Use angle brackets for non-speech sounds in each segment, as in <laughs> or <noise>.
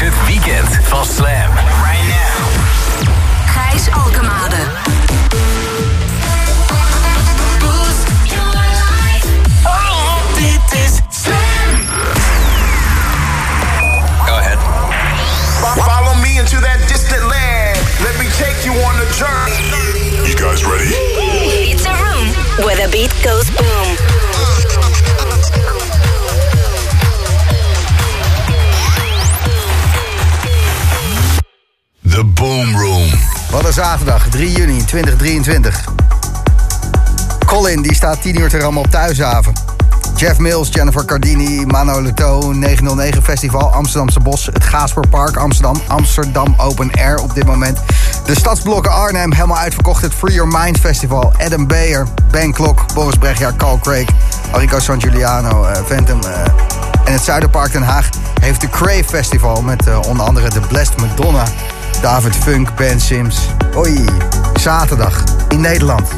is het weekend van Slam. Zaterdag, 3 juni 2023. Colin die staat 10 uur te rammen op Thuishaven. Jeff Mills, Jennifer Cardini, Mano Leto, 909 Festival, Amsterdamse Bos, het Gaasperpark Amsterdam, Amsterdam Open Air op dit moment. De stadsblokken Arnhem, helemaal uitverkocht, het Free Your Mind Festival, Adam Beyer, Ben Klok, Boris Brechtjaar, Carl Craig, Arico San Giuliano, eh, Phantom. eh, en het Zuiderpark Den Haag heeft de Crave Festival met eh, onder andere de Blessed Madonna, David Funk, Ben Sims. Oei, zaterdag in Nederland.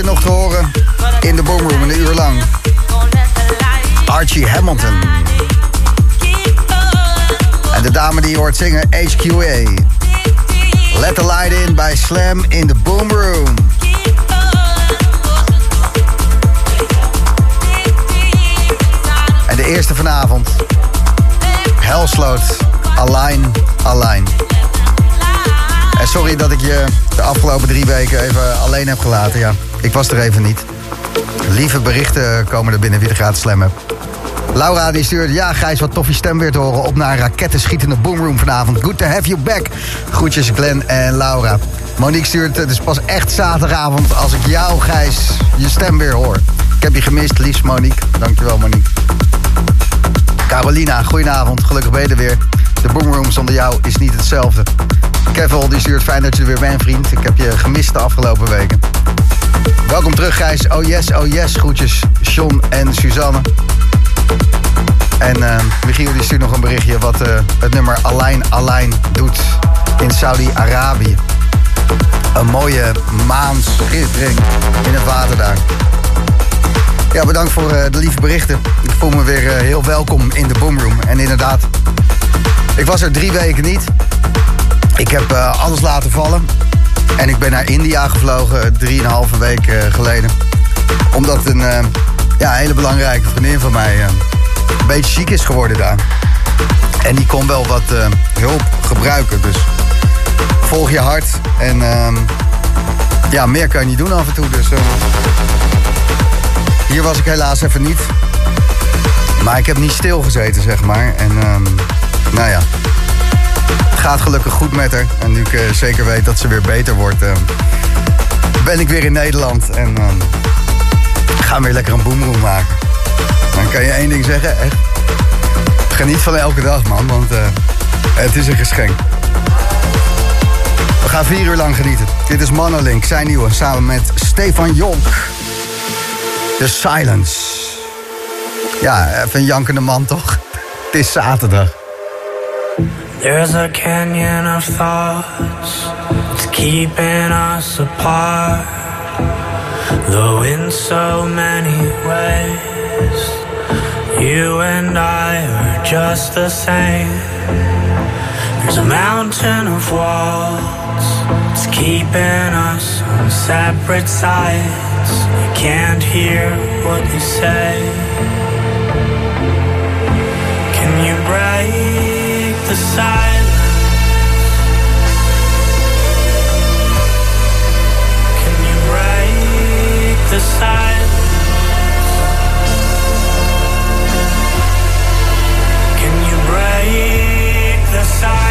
Nog te horen in de boomroom, een uur lang. Archie Hamilton. En de dame die je hoort zingen, HQA. Let the light in bij Slam in de boomroom. En de eerste vanavond. Helsloot. Align, Align. En sorry dat ik je de afgelopen drie weken even alleen heb gelaten. Ja, ik was er even niet. Lieve berichten komen er binnen wie de gratis slam hebt. Laura die stuurt, ja Gijs, wat tof je stem weer te horen. Op naar een rakettenschietende boomroom vanavond. Good to have you back. Groetjes Glenn en Laura. Monique stuurt, het is pas echt zaterdagavond als ik jou Gijs je stem weer hoor. Ik heb je gemist, liefst Monique. Dankjewel Monique. Carolina, goedenavond. Gelukkig ben je er weer. De boomroom zonder jou is niet hetzelfde. Kevin die stuurt, fijn dat je er weer bent vriend. Ik heb je gemist de afgelopen weken. Welkom terug Gijs. Oh yes, oh yes. Groetjes John en Suzanne. En eh, Michiel die stuurt nog een berichtje wat eh, het nummer Align Align doet in Saudi-Arabië. Een mooie maanschittering in het water daar. Ja, bedankt voor eh, de lieve berichten. Ik voel me weer heel welkom in de boomroom. En inderdaad, ik was er drie weken niet. Ik heb alles laten vallen. En ik ben naar India gevlogen, drieënhalve week eh, geleden. Omdat een eh, ja, hele belangrijke vriendin van mij eh, een beetje ziek is geworden daar. En die kon wel wat eh, hulp gebruiken. Dus volg je hart. En ehm, ja, meer kan je niet doen af en toe. Dus eh, hier was ik helaas even niet. Maar ik heb niet stilgezeten, zeg maar. En ehm, nou ja, gaat gelukkig goed met haar. En nu ik eh, zeker weet dat ze weer beter wordt, ehm, ben ik weer in Nederland. En ehm, gaan we weer lekker een boomroom maken. Dan kan je één ding zeggen, echt. Geniet van elke dag, man, want eh, het is een geschenk. We gaan vier uur lang genieten. Dit is Monolink, zijn nieuwe, samen met Stefan Jonk. The Silence. Ja, even een jankende man, toch? Het is zaterdag. There's a canyon of thoughts It's keeping us apart. Though in so many ways. You and I are just the same. There's a mountain of walls It's keeping us on separate sides. You can't hear what you say. Can you break the silence? Can you break the silence? Can you break the silence?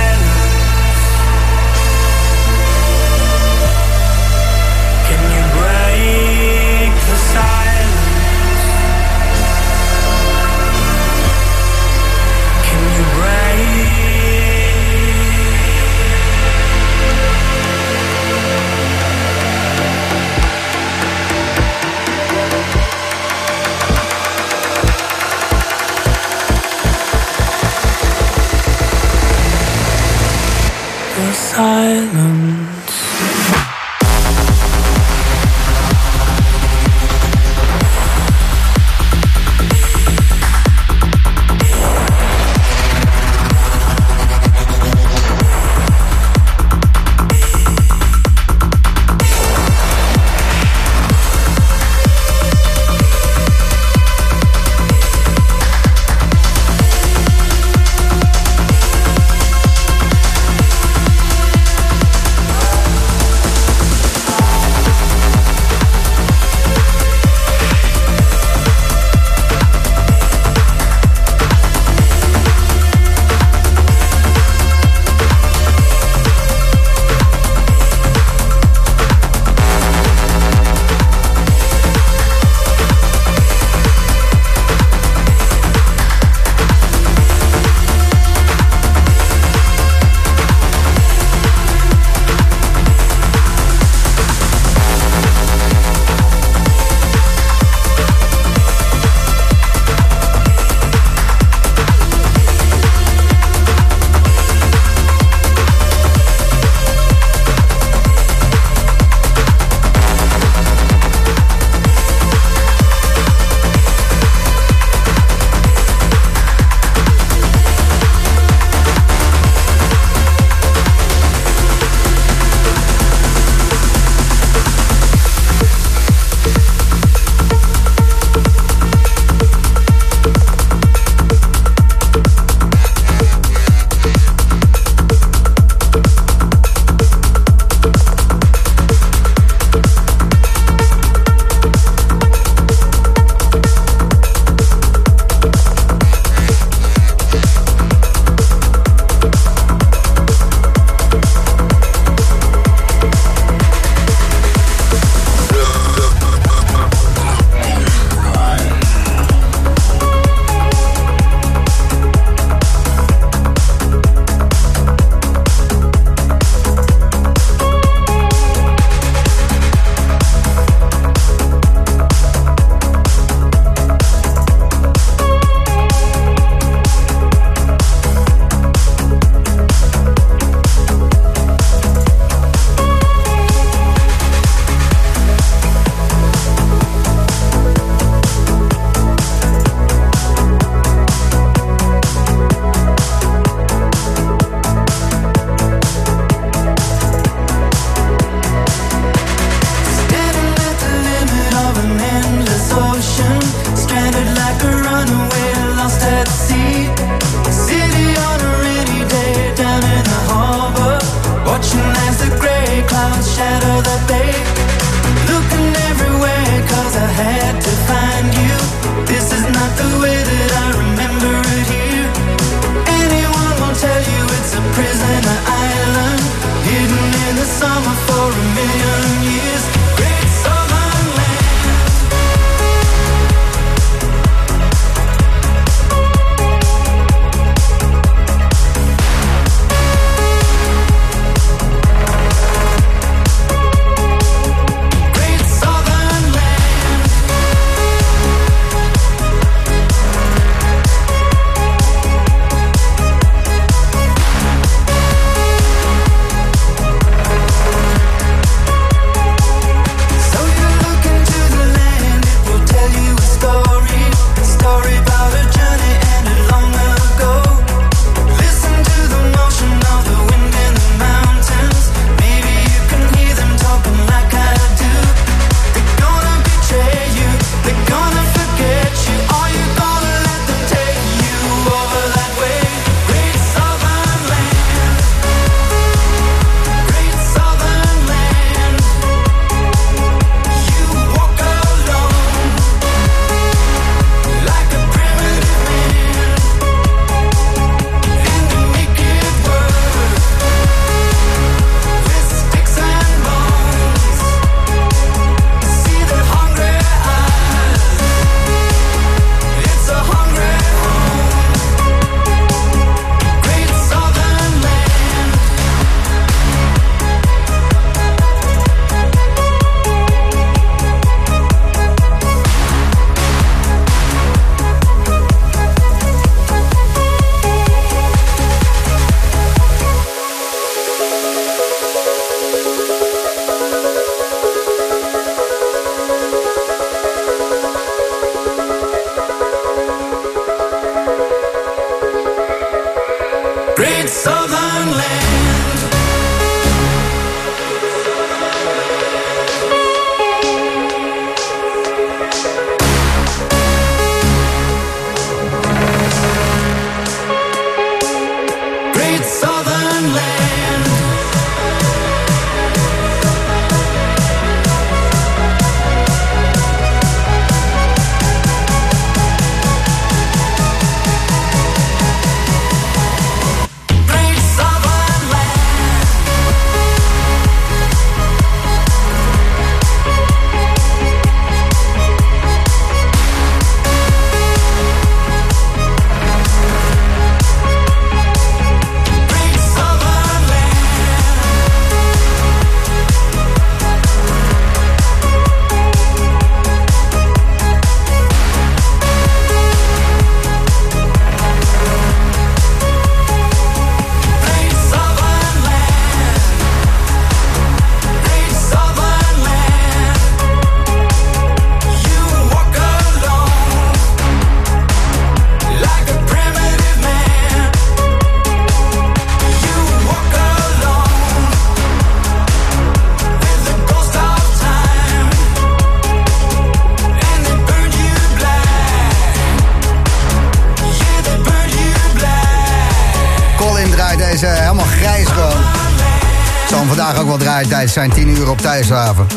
Zijn 10 uur op thuishaven.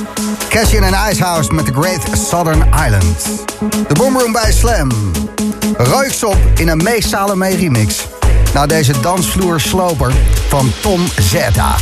Cash in een ijshouse met The Great Southern Islands. De Boomroom bij Slam. Ruiksop in een meestalen mee remix. Na deze dansvloersloper van Tom Zeta.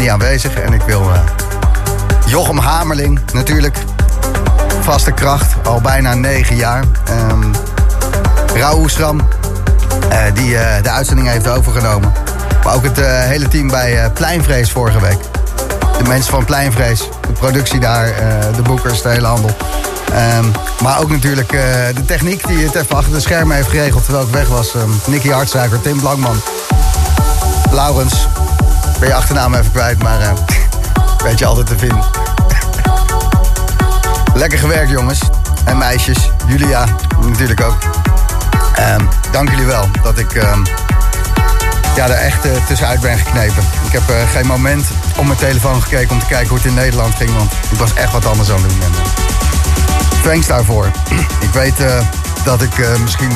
Niet aanwezig en ik wil... eh, Jochem Hamerling, natuurlijk. Vaste kracht, al bijna negen jaar. Eh, die eh, de uitzending heeft overgenomen. Maar ook het hele team bij Pleinvrees vorige week. De mensen van Pleinvrees, de productie daar, de boekers, de hele handel. Ehm, maar ook natuurlijk de techniek die het even achter de schermen heeft geregeld terwijl ik weg was. Ehm Nicky Hartsuiker, Tim Blankman, Laurens. Ben je achternaam even kwijt, maar eh, weet je altijd te vinden. <laughs> Lekker gewerkt jongens en meisjes. Julia natuurlijk ook. Ehm, dank jullie wel dat ik ehm, ja, er echt eh, tussenuit ben geknepen. Ik heb eh, geen moment op mijn telefoon gekeken om te kijken hoe het in Nederland ging. Want ik was echt wat anders aan het doen. En, thanks daarvoor. <clears throat> ik weet dat ik misschien...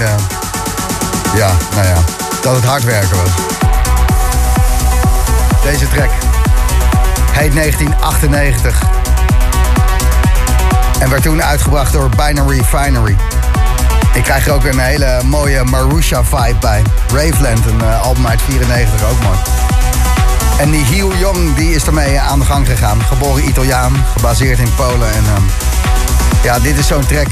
ja, nou ja, dat het hard werken was. Deze track heet 1998. En werd toen uitgebracht door Binary Finery. Ik krijg er ook een hele mooie Marusha-vibe bij. Raveland, een eh, album uit 94, ook mooi. En die Heel Young die is ermee aan de gang gegaan. Geboren Italiaan, gebaseerd in Polen. En ehm, ja, dit is zo'n track.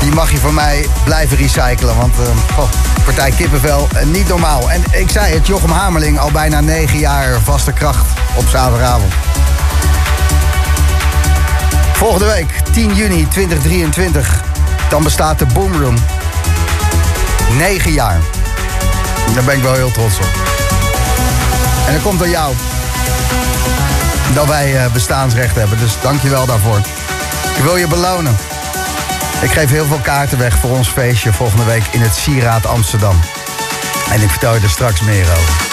Die mag je van mij blijven recyclen. Want goh, partij Kippenvel, eh, niet normaal. En ik zei het, Jochem Hamerling, al bijna negen jaar vaste kracht op zaterdagavond. Volgende week, 10 juni 2023, dan bestaat de Boomroom. Negen jaar. Daar ben ik wel heel trots op. En dat komt door jou. Dat wij eh, bestaansrecht hebben, dus dank je wel daarvoor. Ik wil je belonen. Ik geef heel veel kaarten weg voor ons feestje volgende week in het Sieraad Amsterdam. En ik vertel je er straks meer over.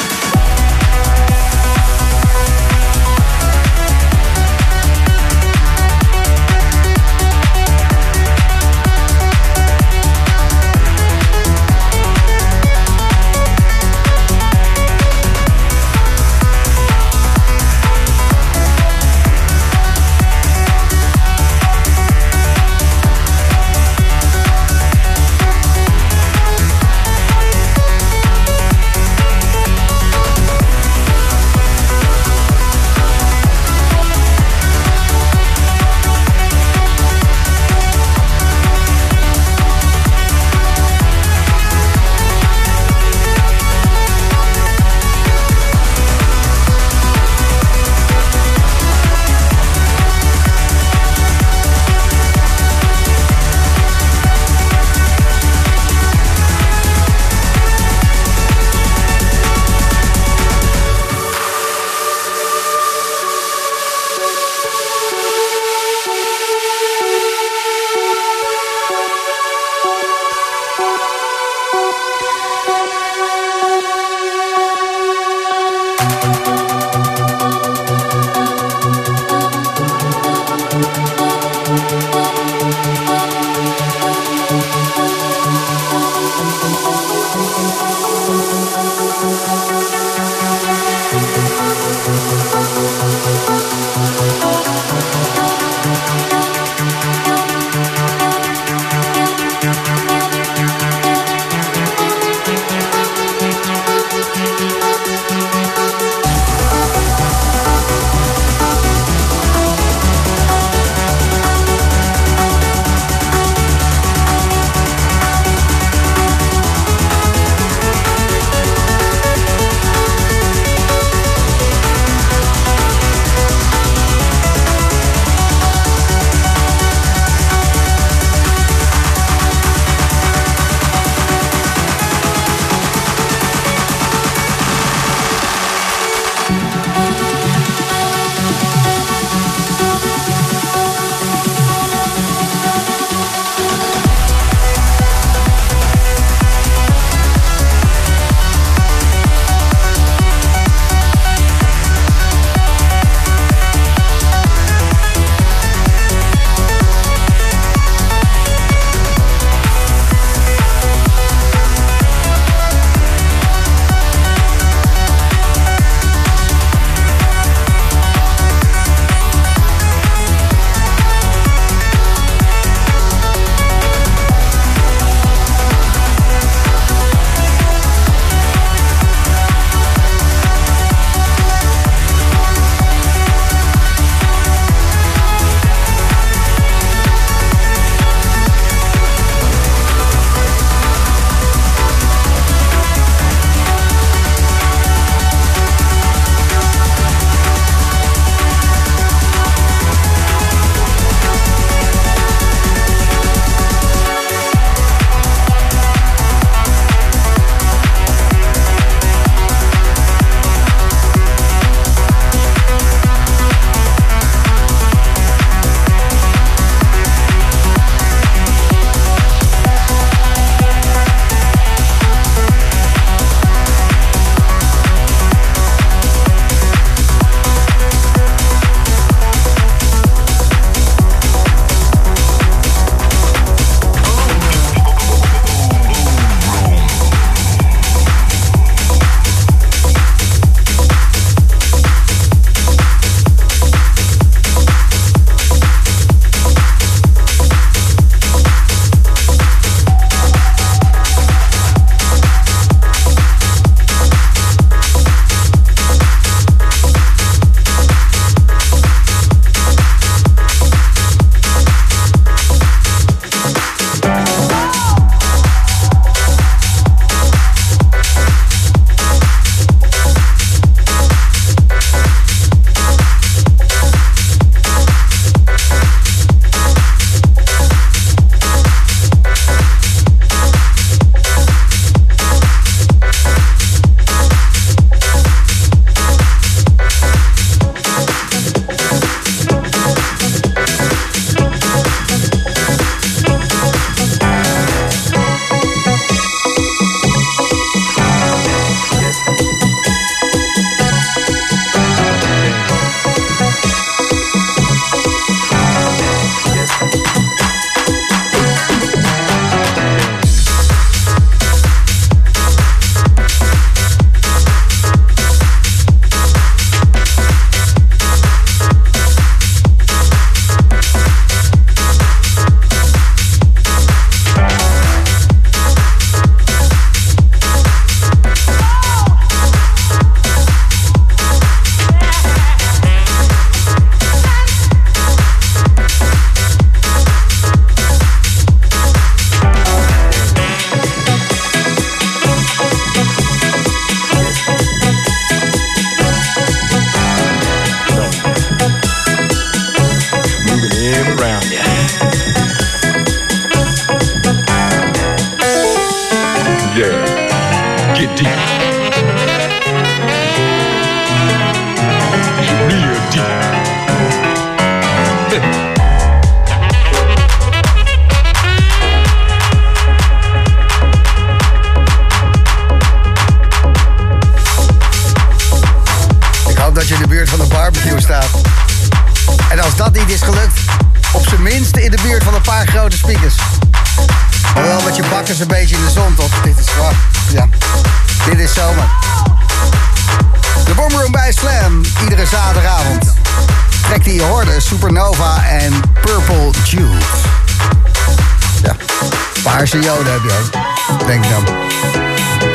Joden heb je ook, denk ik dan.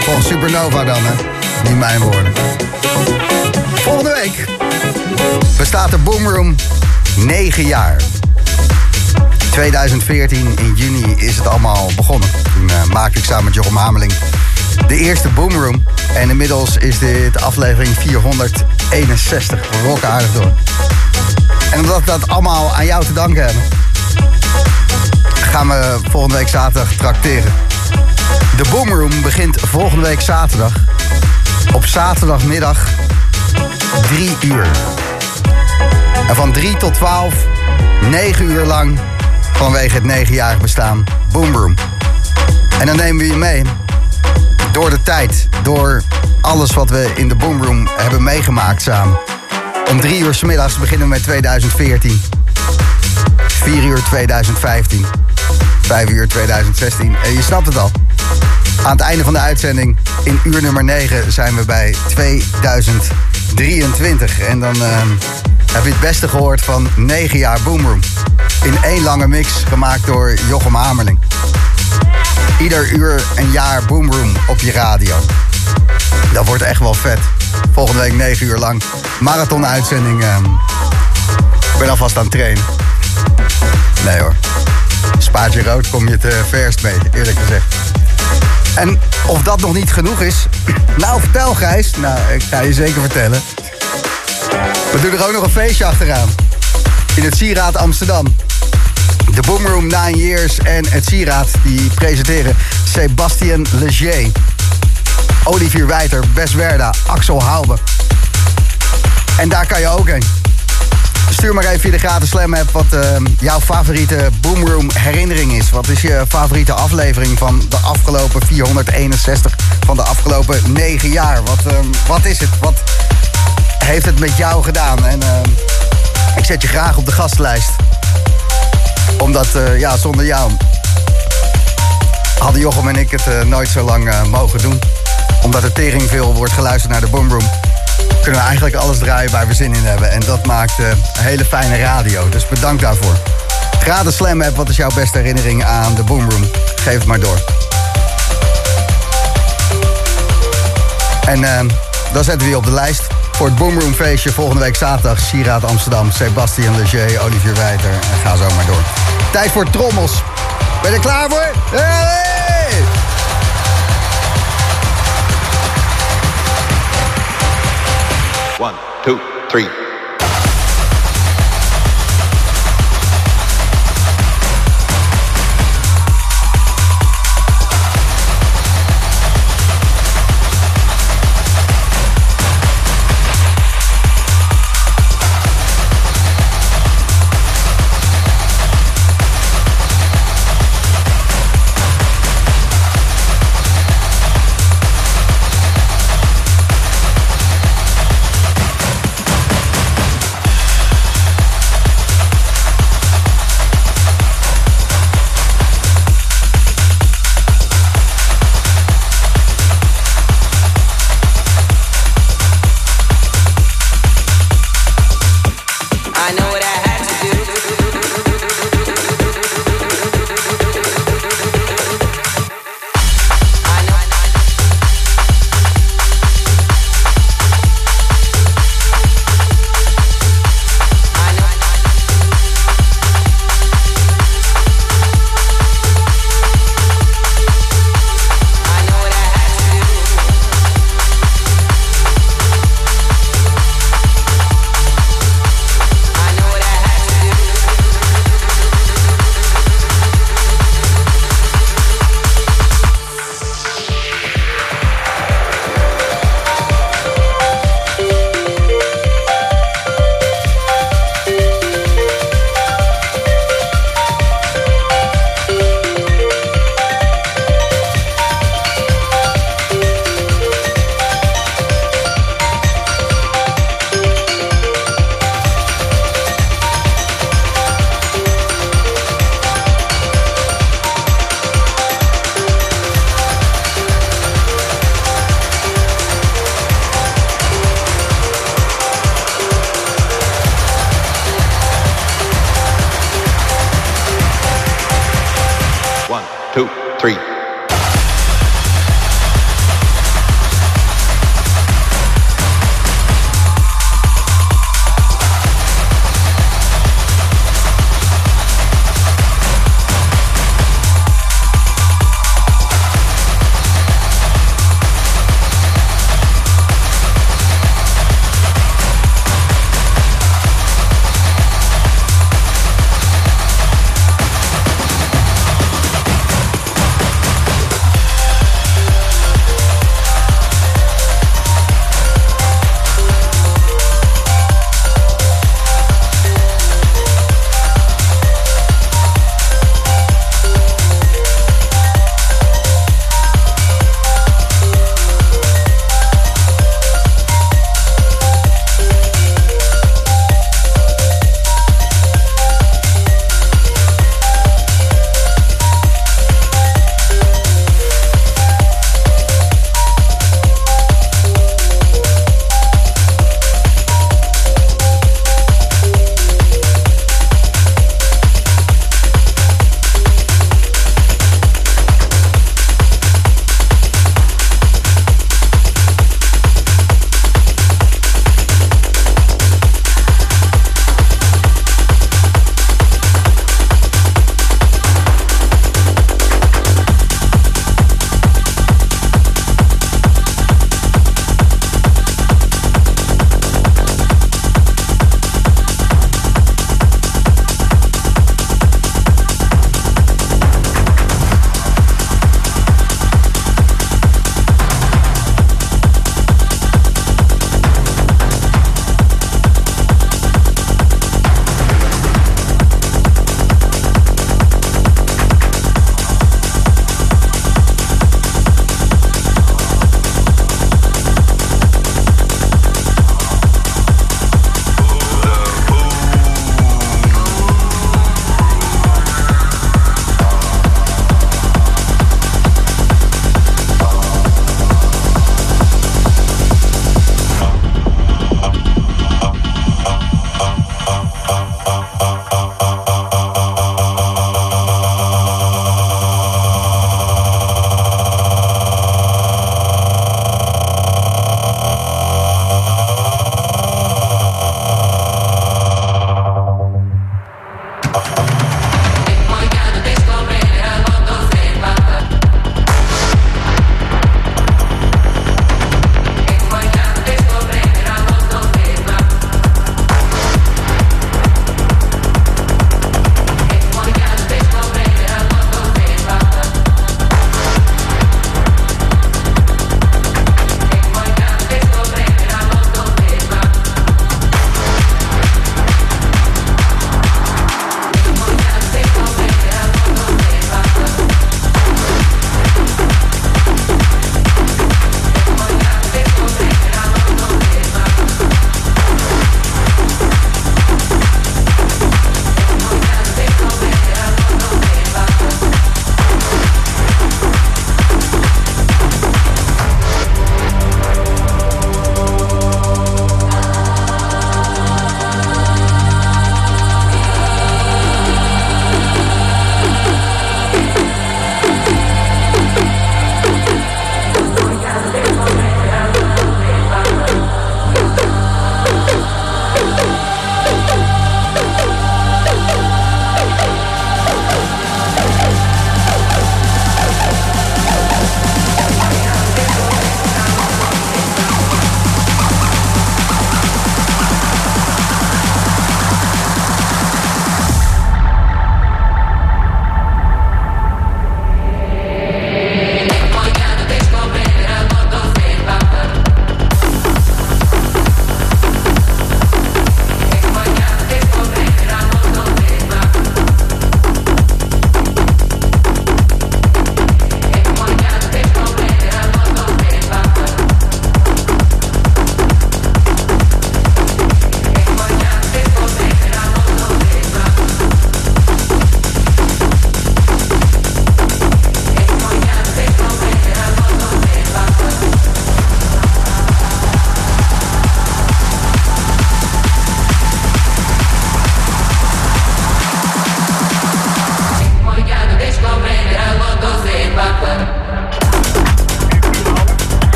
Volgens Supernova dan, hè? Niet mijn woorden. Volgende week bestaat de Boomroom 9 jaar. 2014 in juni is het allemaal begonnen. Toen eh, maakte ik samen met Jochem Hameling de eerste Boomroom. En inmiddels is dit aflevering 461. We aardig door. En omdat we dat allemaal aan jou te danken hebben... gaan we volgende week zaterdag trakteren. De Boomroom begint volgende week zaterdag. Op zaterdagmiddag 3 uur. En van 3 tot 12, 9 uur lang, vanwege het 9-jarig bestaan, Boomroom. En dan nemen we je mee door de tijd, door alles wat we in de Boomroom hebben meegemaakt samen. Om 3 uur 's middags beginnen we met 2014. 4 uur 2015. 5 uur 2016. En je snapt het al. Aan het einde van de uitzending, in uur nummer 9, zijn we bij 2023. En dan ehm, heb je het beste gehoord van 9 jaar Boomroom. In één lange mix, gemaakt door Jochem Hamerling. Ieder uur een jaar Boomroom op je radio. Dat wordt echt wel vet. Volgende week 9 uur lang. Marathon-uitzending. ehm. Ik ben alvast aan het trainen. Nee hoor. Spaatje rood kom je te verst mee, eerlijk gezegd. En of dat nog niet genoeg is... <clears throat> Nou, vertel Gijs. Nou, ik ga je zeker vertellen. We doen er ook nog een feestje achteraan. In het Sieraad Amsterdam. De Boomroom 9 Years en het Sieraad... die presenteren Sebastien Leger... Olivier Wijter, Bes Werda, Axel Hoube. En daar kan je ook heen. Stuur maar even via de gratis Slam wat eh, jouw favoriete Boomroom herinnering is. Wat is je favoriete aflevering van de afgelopen 461 van de afgelopen 9 jaar? Wat, eh, wat is het? Wat heeft het met jou gedaan? En eh, ik zet je graag op de gastlijst. Omdat, ja, zonder jou hadden Jochem en ik het nooit zo lang mogen doen. Omdat er tering veel wordt geluisterd naar de Boomroom kunnen we eigenlijk alles draaien waar we zin in hebben. En dat maakt eh, een hele fijne radio. Dus bedankt daarvoor. Gratis Slam app, wat is jouw beste herinnering aan de Boomroom? Geef het maar door. En eh, dan zetten we je op de lijst voor het Boomroom feestje volgende week zaterdag. Sieraad Amsterdam, Sebastian Leger, Olivier Wijter en ga zo maar door. Tijd voor trommels. Ben je er klaar voor? One, two, three.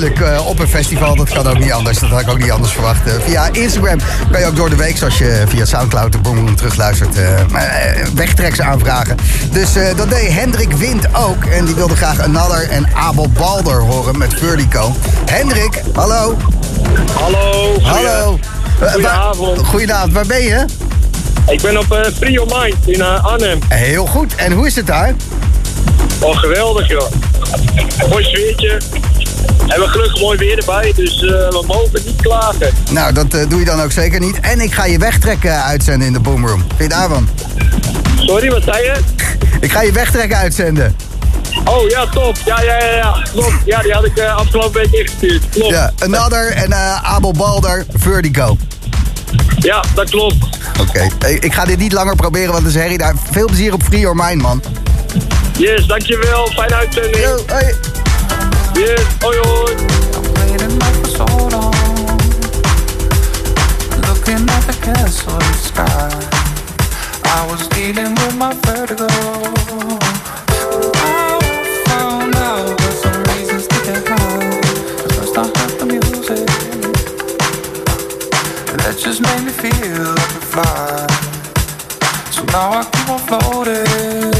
Natuurlijk eh, op een festival. Dat kan ook niet anders. Dat had ik ook niet anders verwacht. Eh, via Instagram kan je ook door de week, zoals je via Soundcloud de Boom terugluistert, eh, wegtreks aanvragen. Dus dat deed Hendrik Wind ook. En die wilde graag Another en Abel Balder horen met Vertigo. Hendrik, hallo. Hallo. Hallo. Eh, waar- Goedenavond. Goedenavond, waar ben je? Ik ben op eh Free Your Mind in Arnhem. Heel goed. En hoe is het daar? Oh, geweldig joh. Mooi sfeertje. Hebben gelukkig mooi weer erbij, dus eh, we mogen niet klagen. Nou, dat eh, doe je dan ook zeker niet. En ik ga je wegtrekken uitzenden in de Boomroom. Vind je daarvan? Sorry, wat zei je? Ik ga je wegtrekken uitzenden. Oh ja, top. Ja, ja, ja, ja. Klopt. Ja, die had ik eh, afgelopen week ingestuurd. Klopt. Ja, Another en Abel Balder, Vertigo. Ja, dat klopt. Oké, ik- ik ga dit niet langer proberen, want het is herrie daar. Veel plezier op Free Your Mind, man. Yes, dankjewel. Fijne uitzending. Yo, hoi. Yes, hoi. waiting up for so long. Looking at the castle sky. I was dealing with my vertigo. I found out some reasons to get high. The music. That just made me feel like a fly. So now I keep on floating.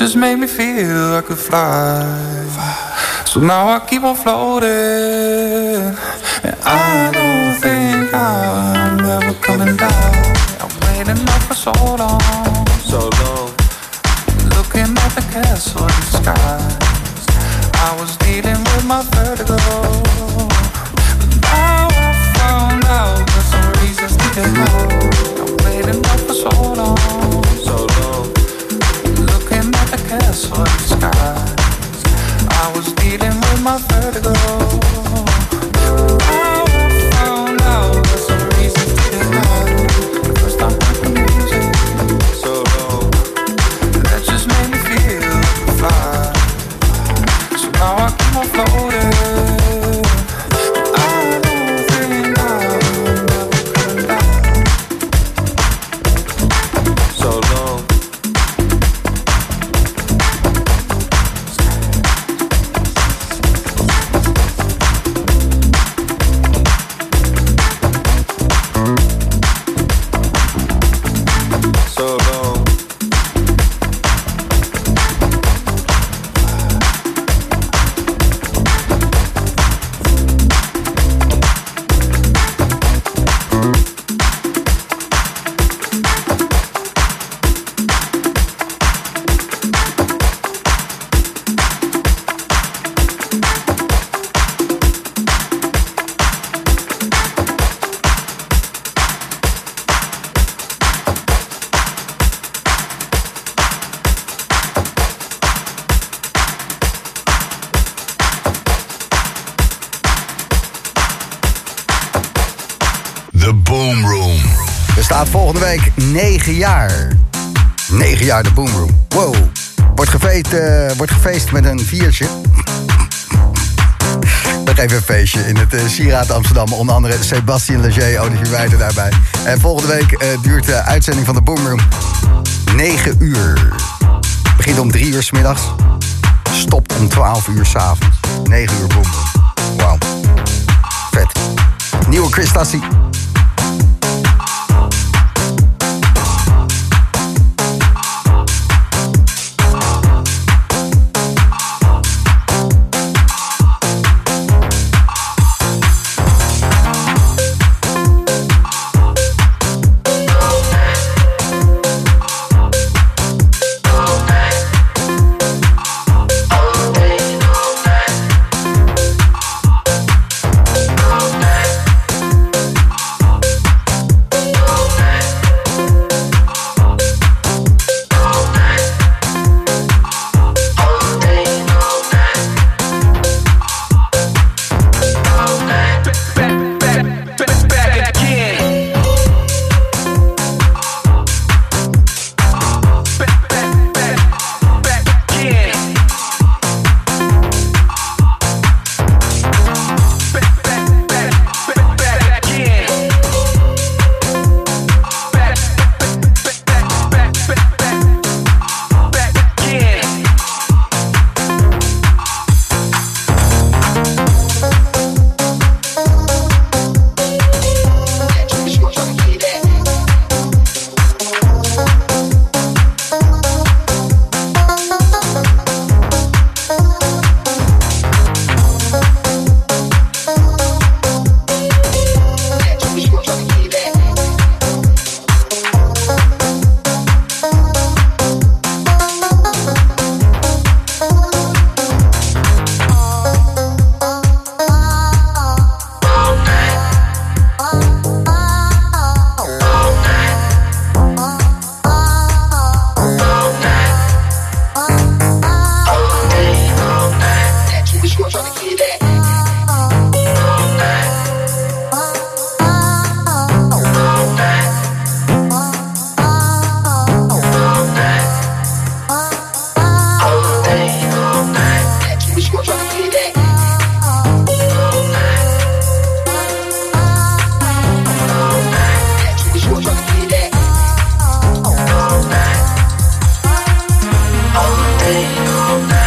Just made me feel I could fly. So now I keep on floating. And I don't think I'm ever coming down. I'm waiting up for so long. So long. Looking at the castle in the sky. I was dealing with my vertigo. But now I found out there's some reasons to get low. I'm waiting up for so long. At the castle in the sky. I was dealing with my vertigo. 9 jaar. 9 jaar de Boomroom. Wow. Wordt gefeest, eh, wordt gefeest met een viertje. <laughs> Nog even een feestje in het uh, Sieraad Amsterdam. Onder andere Sebastien Leger, Olivier Wijten daarbij. En volgende week eh, duurt de uitzending van de Boomroom 9 uur. Begint om 3 uur s middags. Stopt om 12 uur s'avonds. 9 uur Boomroom. Wauw. Vet. Nieuwe Chris Tassie. stay all night.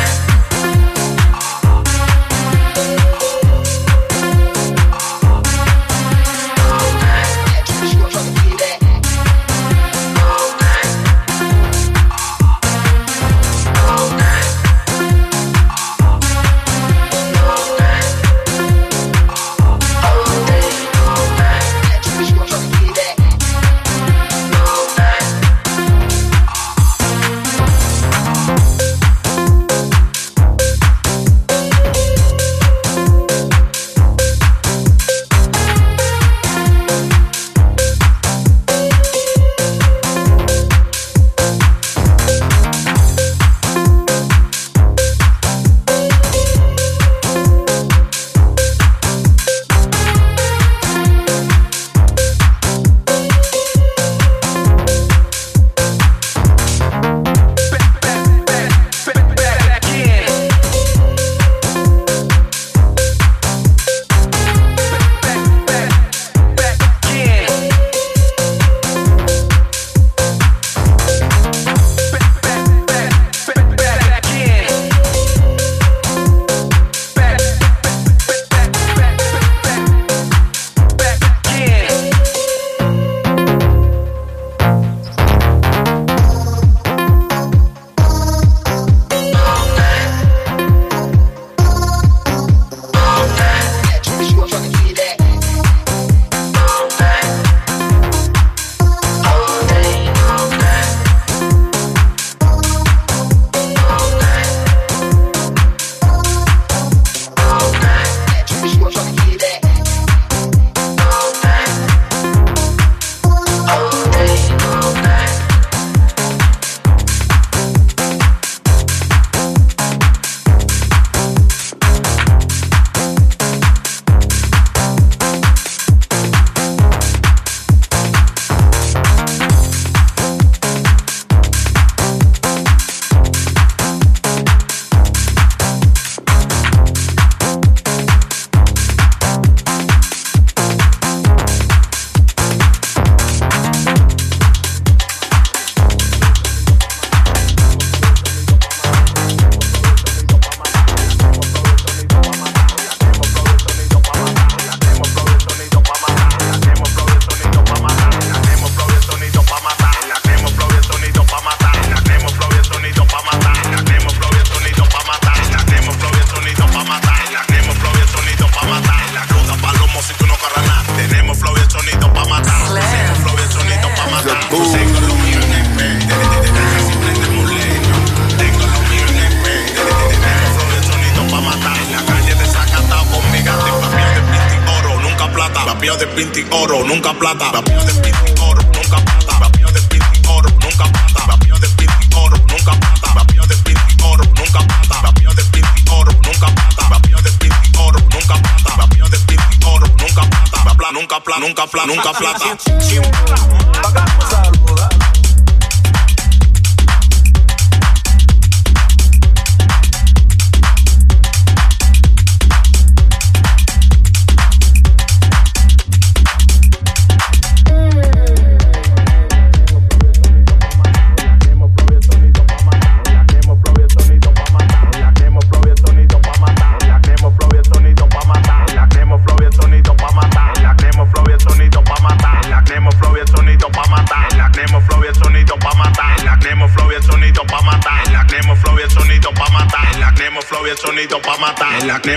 Plata, nunca plata, nunca plata.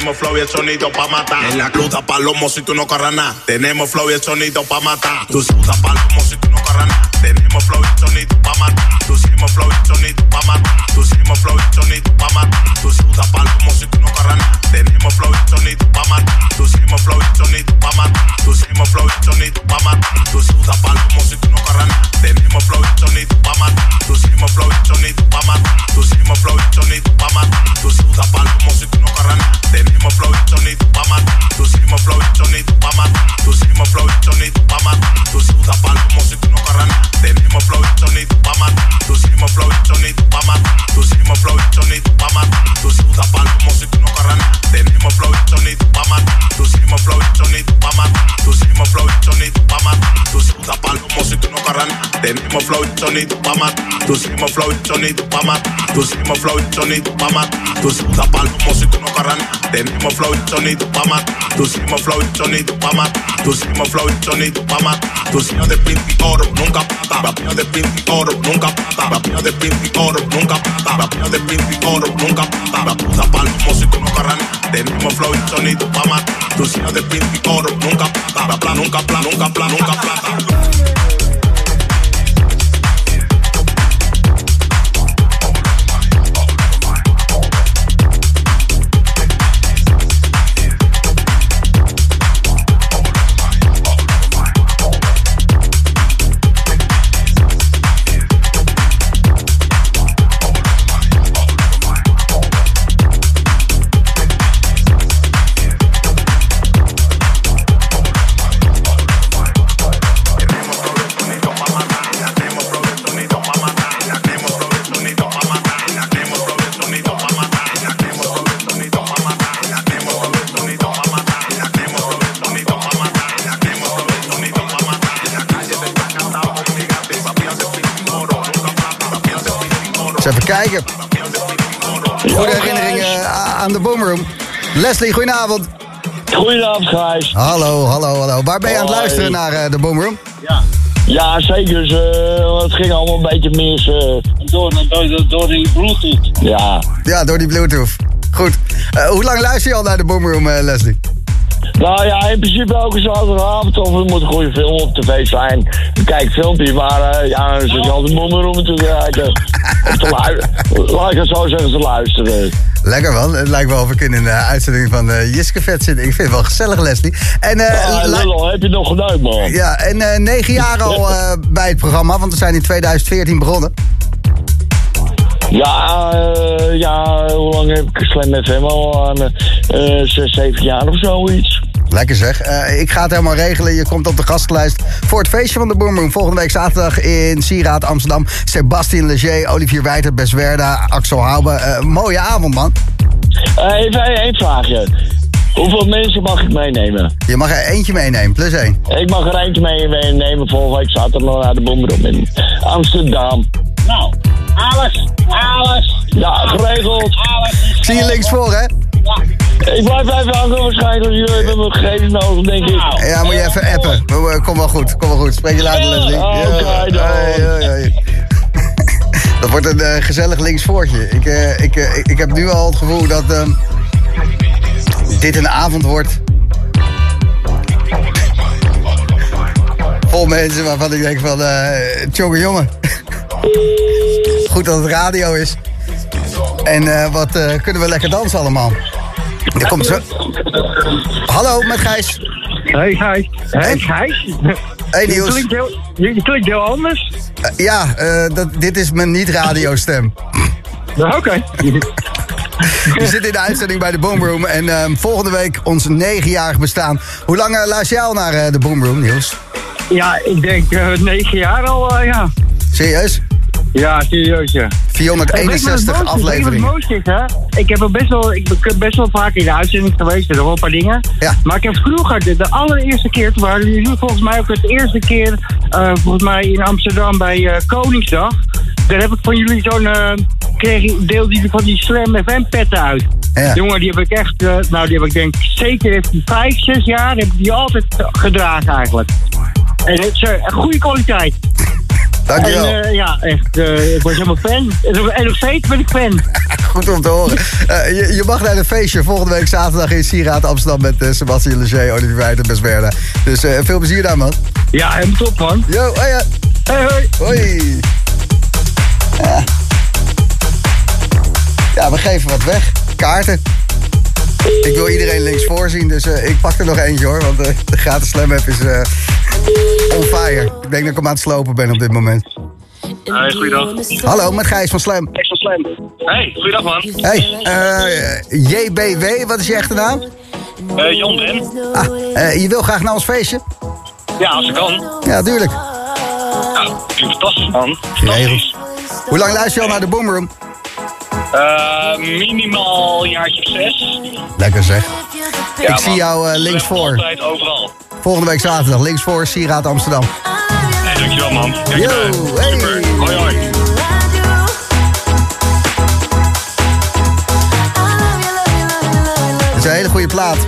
Nemo Flow y el sonido pa' matar. En la cruda palomo si tú no corras nada. Tenemos flow y el sonido pa' matar. Tú sudas palomo si tú Tú hicimos flow y sonido pa' matar. Tú hicimos flow y sonido pa' matar. Tú sudas palomo si tú no corras nada. Tenemos flow y sonido pa' matar. Tú hicimos flow y sonido pa' matar. Tú hicimos flow y sonido pa' matar. Tú hicimos de pinta y oro, nunca plata. Rapeo de pinta y oro, nunca plata. Rapeo de pinta y oro, nunca plata. Rapeo de pinta y oro, nunca plata. Raputa palomo si tú no corras nada. Tenemos flow y sonido pa' matar. Tú hicimos de pinta y oro, nunca plata. Nunca plata, nunca plata, nunca plata. Leslie, goedenavond. Goedenavond, Gijs. Hallo, hallo, hallo. Waar ben je aan het luisteren naar eh, de Boomroom? Ja, zeker. eh, het ging allemaal een beetje mis. eh. door, door, door die Bluetooth. Ja. Ja, door die Bluetooth. Goed. Eh, hoe lang luister je al naar de Boomroom, eh, Leslie? Nou ja, in principe elke zaterdagavond of er moet een goede film op tv zijn. Kijk filmpje, maar eh, ja, ze is altijd moeder om te kijken. Of te luisteren. <laughs> Laat ik het zo zeggen, te luisteren. Lekker man. Het lijkt wel of ik in een eh, uitzending van eh Jiske Vet zit. Ik vind het wel gezellig, Leslie. En, lul, heb je nog gedaan, man? ja, en negen jaar al <laughs> bij het programma, want we zijn in 2014 begonnen. Ja, ja, hoe lang heb ik Slam FM al aan? zes, zeven jaar of zoiets. Lekker zeg. Eh, ik ga het helemaal regelen. Je komt op de gastlijst voor het feestje van de Boomroom. Volgende week zaterdag in Sieraad Amsterdam. Sebastien Leger, Olivier Wijter, Beswerda, Axel Haube. Eh, mooie avond, man. Eh, even één vraagje. Hoeveel mensen mag ik meenemen? Je mag er eentje meenemen, plus één. Ik mag er eentje meenemen volgende week zaterdag naar de Bomberom in Amsterdam. Nou, alles, alles. Ja, geregeld. Ik zie je links voor, hè? Ik blijf even hangen waarschijnlijk. Jullie hebben mijn gegevens nodig, denk ik. Ja, moet je even appen. Eh, Kom wel goed, kom wel goed. Spreek je later, Leslie. Oké, Ja. dan. <laughs> Dat wordt een eh, gezellig linksvoortje. Ik, eh, ik, ik, ik heb nu al het gevoel dat ehm, dit een avond wordt. Vol mensen waarvan ik denk van, eh jongen, jongen. <laughs> Goed dat het radio is. En eh, wat eh, kunnen we lekker dansen allemaal. Er komt zo... Hallo, met Gijs. Hey Gijs. Hey Gijs. Hey, Je Niels. klinkt heel, je, klinkt heel anders. Eh, ja, eh, dat, dit is mijn niet-radiostem. Ja, Oké. <laughs> Je zit in de uitzending bij de Boomroom. En ehm, volgende week ons negenjarig bestaan. Hoe lang eh, luister jij al naar de Boomroom, Niels? Ja, ik denk negen jaar al, ja. Serieus? Ja, serieus, ja. 461 afleveringen. Wat het mooiste is, hè? Ik heb er best wel, ik ben best wel vaak in de uitzending geweest, er wel een paar dingen. Ja. Maar ik heb vroeger, de, de allereerste keer, toen waren jullie volgens mij ook het eerste keer, eh, volgens mij in Amsterdam bij eh, Koningsdag. Daar heb ik van jullie zo'n, eh kreeg deelde jullie van die Slam FM petten uit. Ja. Jongen, die heb ik echt, nou die heb ik denk zeker heeft die vijf, zes jaar, heb ik die altijd gedragen eigenlijk. En het is eh, goede kwaliteit. Dankjewel. En eh, ja, echt, eh, ik was helemaal fan. En, nog steeds ben ik fan. <laughs> Goed om te horen. Eh, je, je mag naar een feestje volgende week zaterdag in Sieraad Amsterdam met Sebastien Leger, Olivier Wijt en Bes Werder. Dus veel plezier daar, man. Ja, helemaal top, man. Yo, hoi. ja. Hoi, hoi. Hoi. Ja. ja, we geven wat weg. Kaarten. Ik wil iedereen links voorzien, dus eh, ik pak er nog eentje hoor. Want eh, de gratis slam app is eh on fire. Ik denk dat ik hem aan het slopen ben op dit moment. Hey, goeiedag. Hallo, met Gijs van Slam. Extra slam. Hey, goeiedag man. Hey, JBW, wat is je echte naam? Eh, Jan Ben. Ah, je wil graag naar ons feestje? Ja, als ik kan. Ja, tuurlijk. Nou, klinkt fantastisch man. Hoe lang luister je al naar de Boomroom? Eh, minimaal een jaartje of zes. Lekker zeg. Ja, ik zie jou eh, links Slam voor. Altijd, overal. Volgende week zaterdag, links voor, Sieraad Amsterdam. Hey, dankjewel man. Kijk Yo, erbij. hey. Super. Hoi hoi. Het is een hele goede plaat.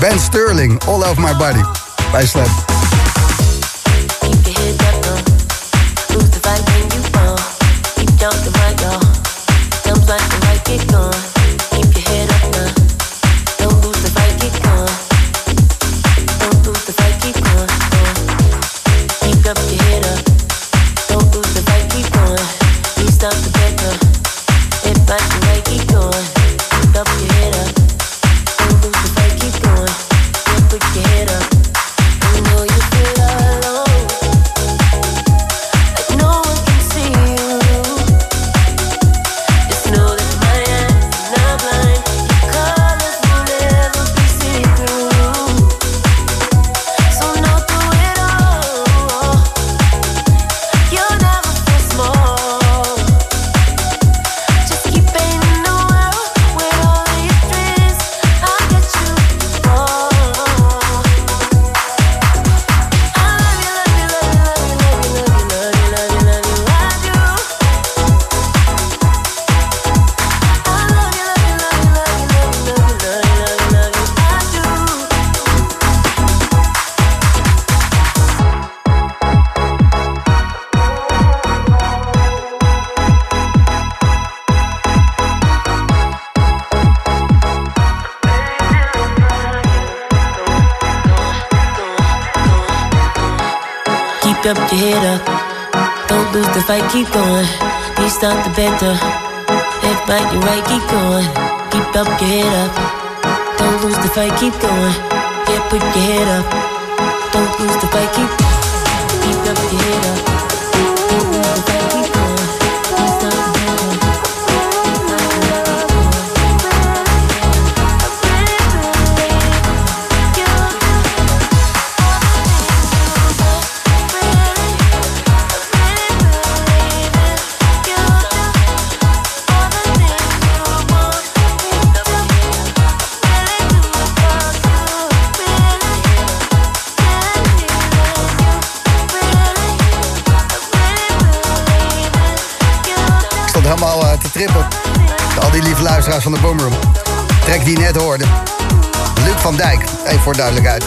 Ben Sterling, All Over My Body. Bij Slam. Duidelijkheid.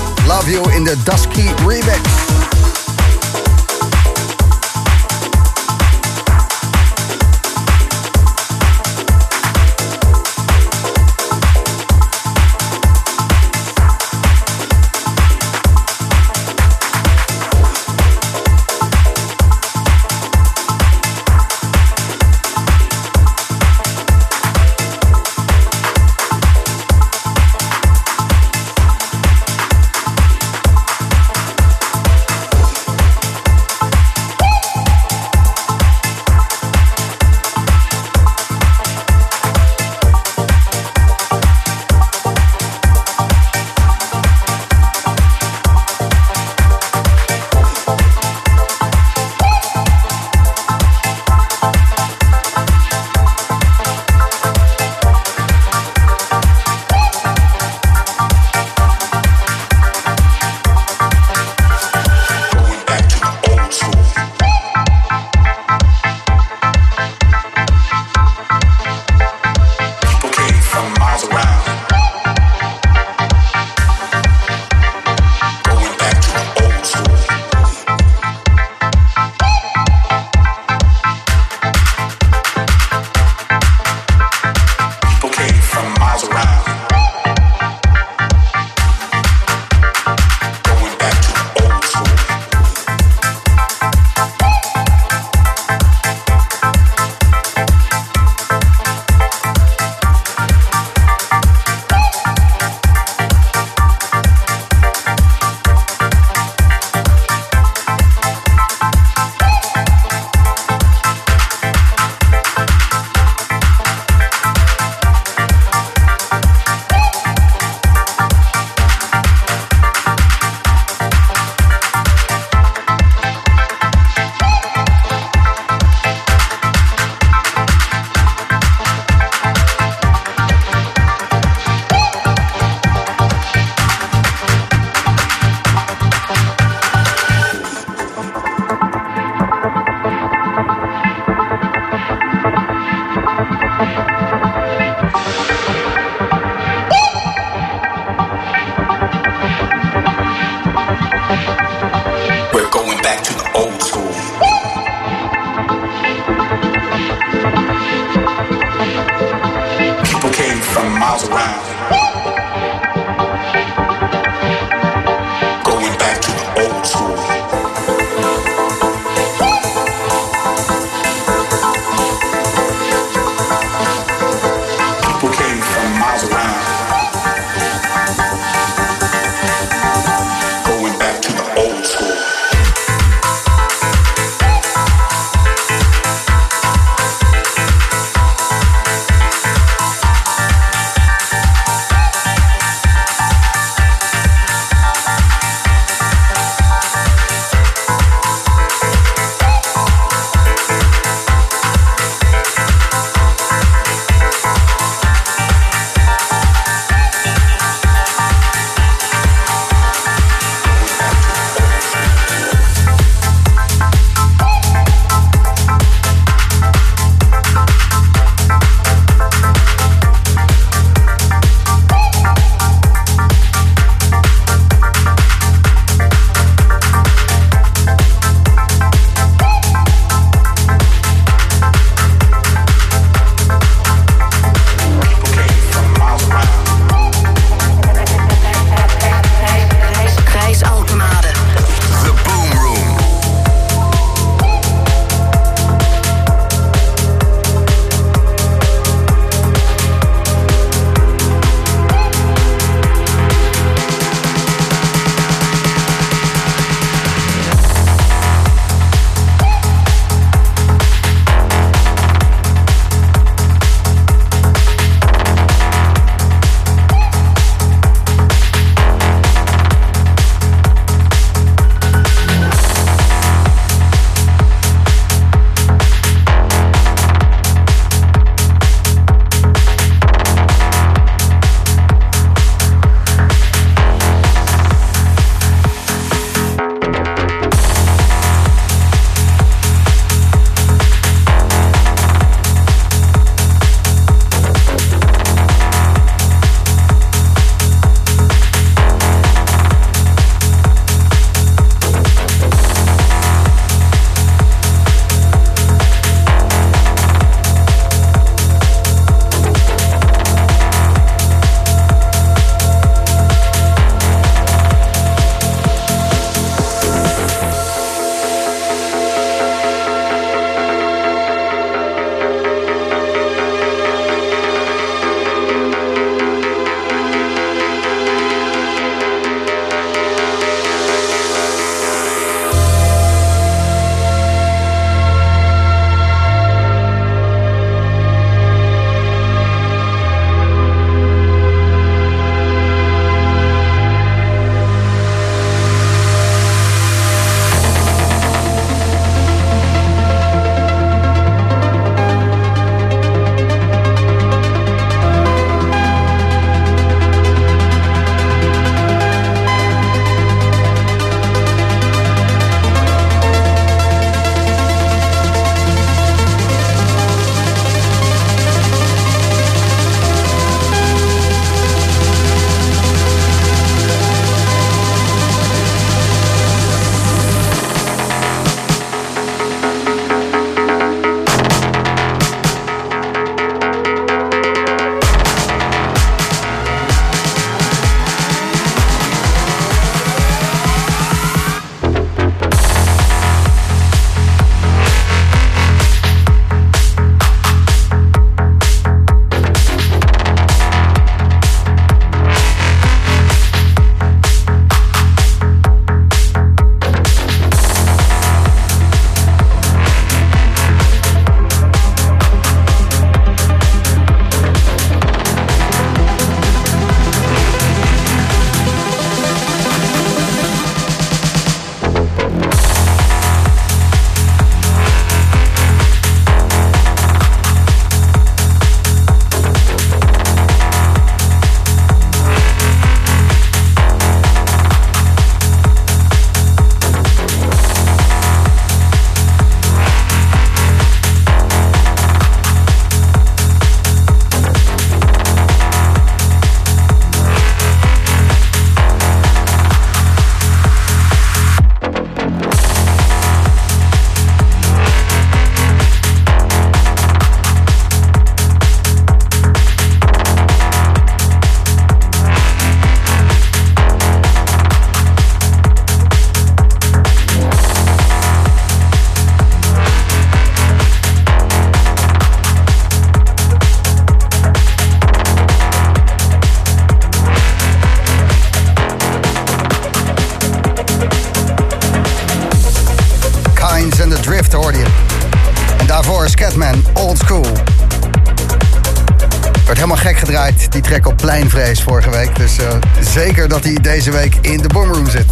Zeker dat hij deze week in de Boomroom zit.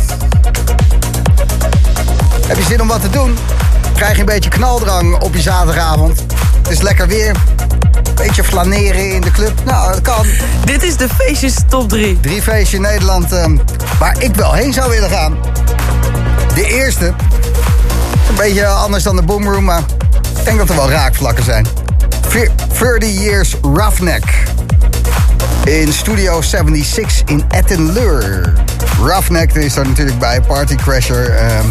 Heb je zin om wat te doen? Krijg je een beetje knaldrang op je zaterdagavond? Het is lekker weer. Beetje flaneren in de club. Nou, dat kan. Dit is de feestjes top 3. Drie feestjes in Nederland ehm, waar ik wel heen zou willen gaan. De eerste. Een beetje anders dan de Boomroom, maar ik denk dat er wel raakvlakken zijn. Veer- 30 Years Roughneck. In Studio 76 in Ettenleur. Roughneck is daar natuurlijk bij. Party Crasher. ehm,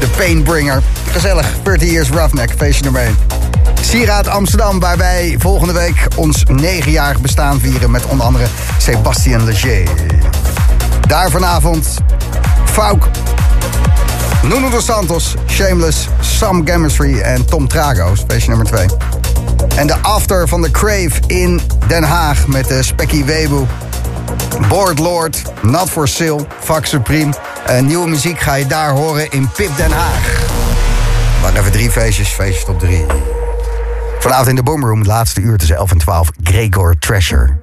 de Painbringer. Gezellig. 30 Years Roughneck. Feestje nummer 1. Sieraad Amsterdam, waar wij volgende week ons negenjarig bestaan vieren met onder andere Sebastien Leger. Daar vanavond Fauk, Nuno dos Santos, Shameless, Sam Chemistry en Tom Tragos, feestje nummer 2. En de after van de Crave in Den Haag met de Specky Webu, Board Lord, Not for Sale, Fuck Supreme. Eh, nieuwe muziek ga je daar horen in Pip Den Haag. Maar even drie feestjes, feestjes top drie. Vanavond in de Boomroom, laatste uur tussen 11 en 12, Gregor Treasure.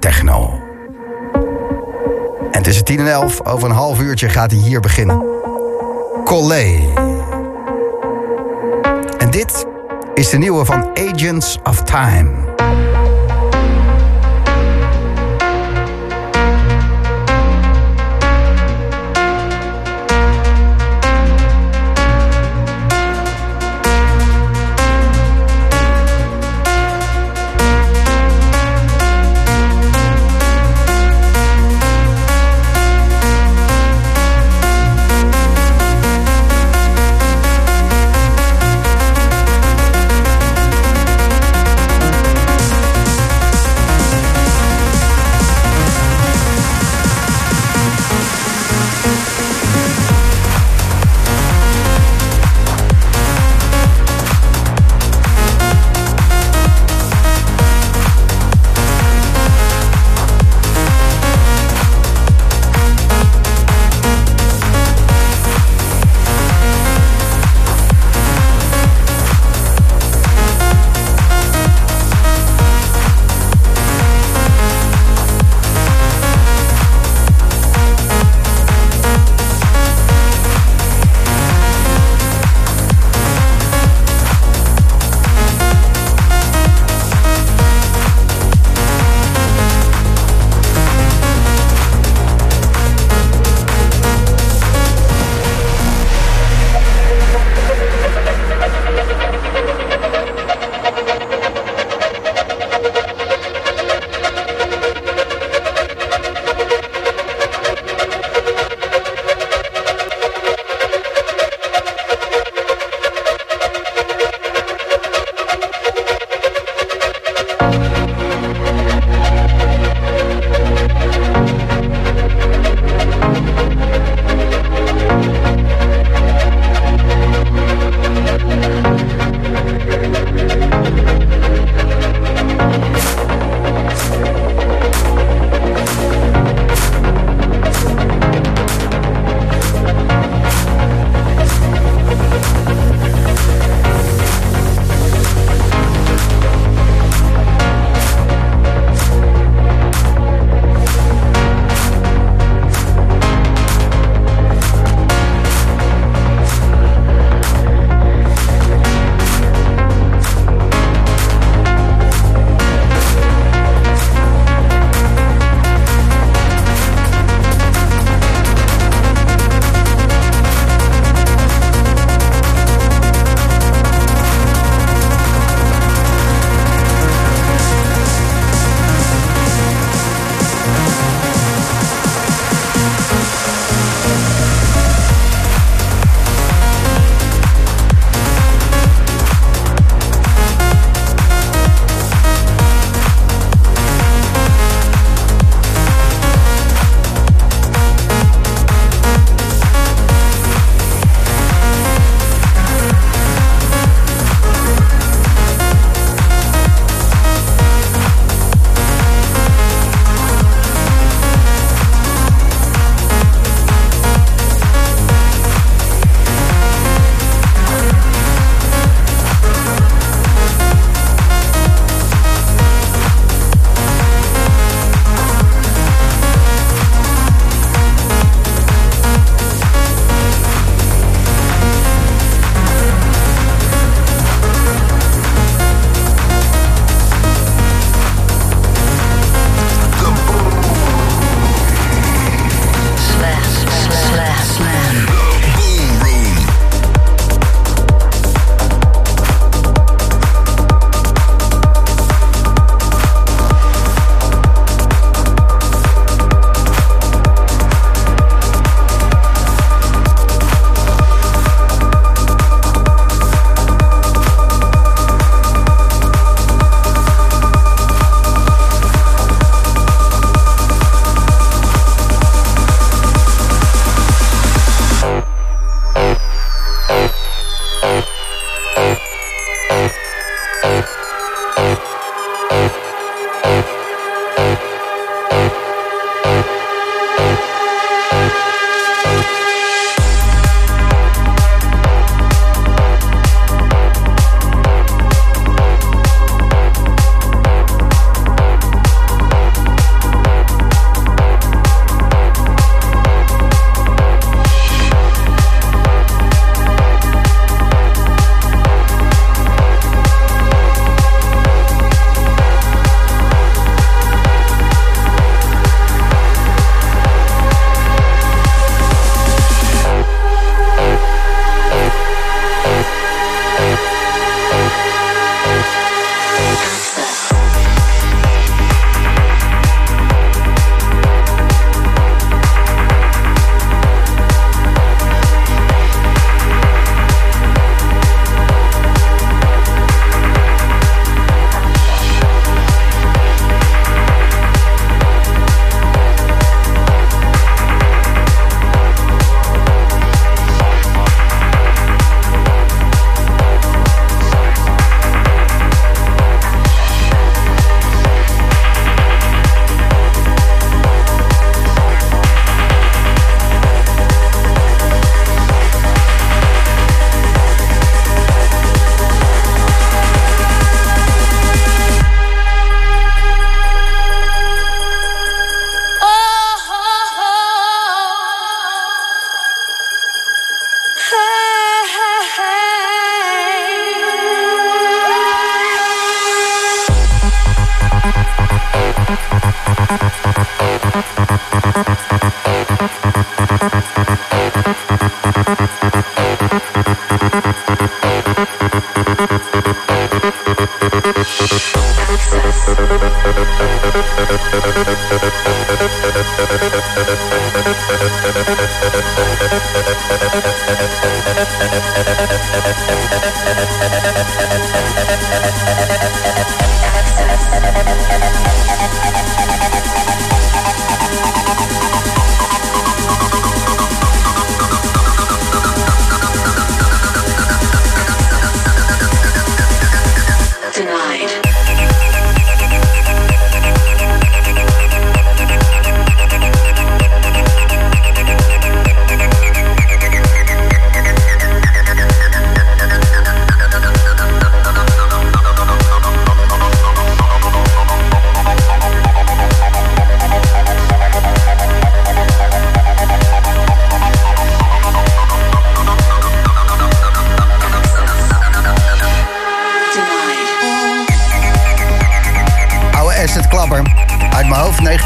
Techno. En tussen 10 en 11, over een half uurtje, gaat hij hier beginnen. Collé. Is de nieuwe van Agents of Time.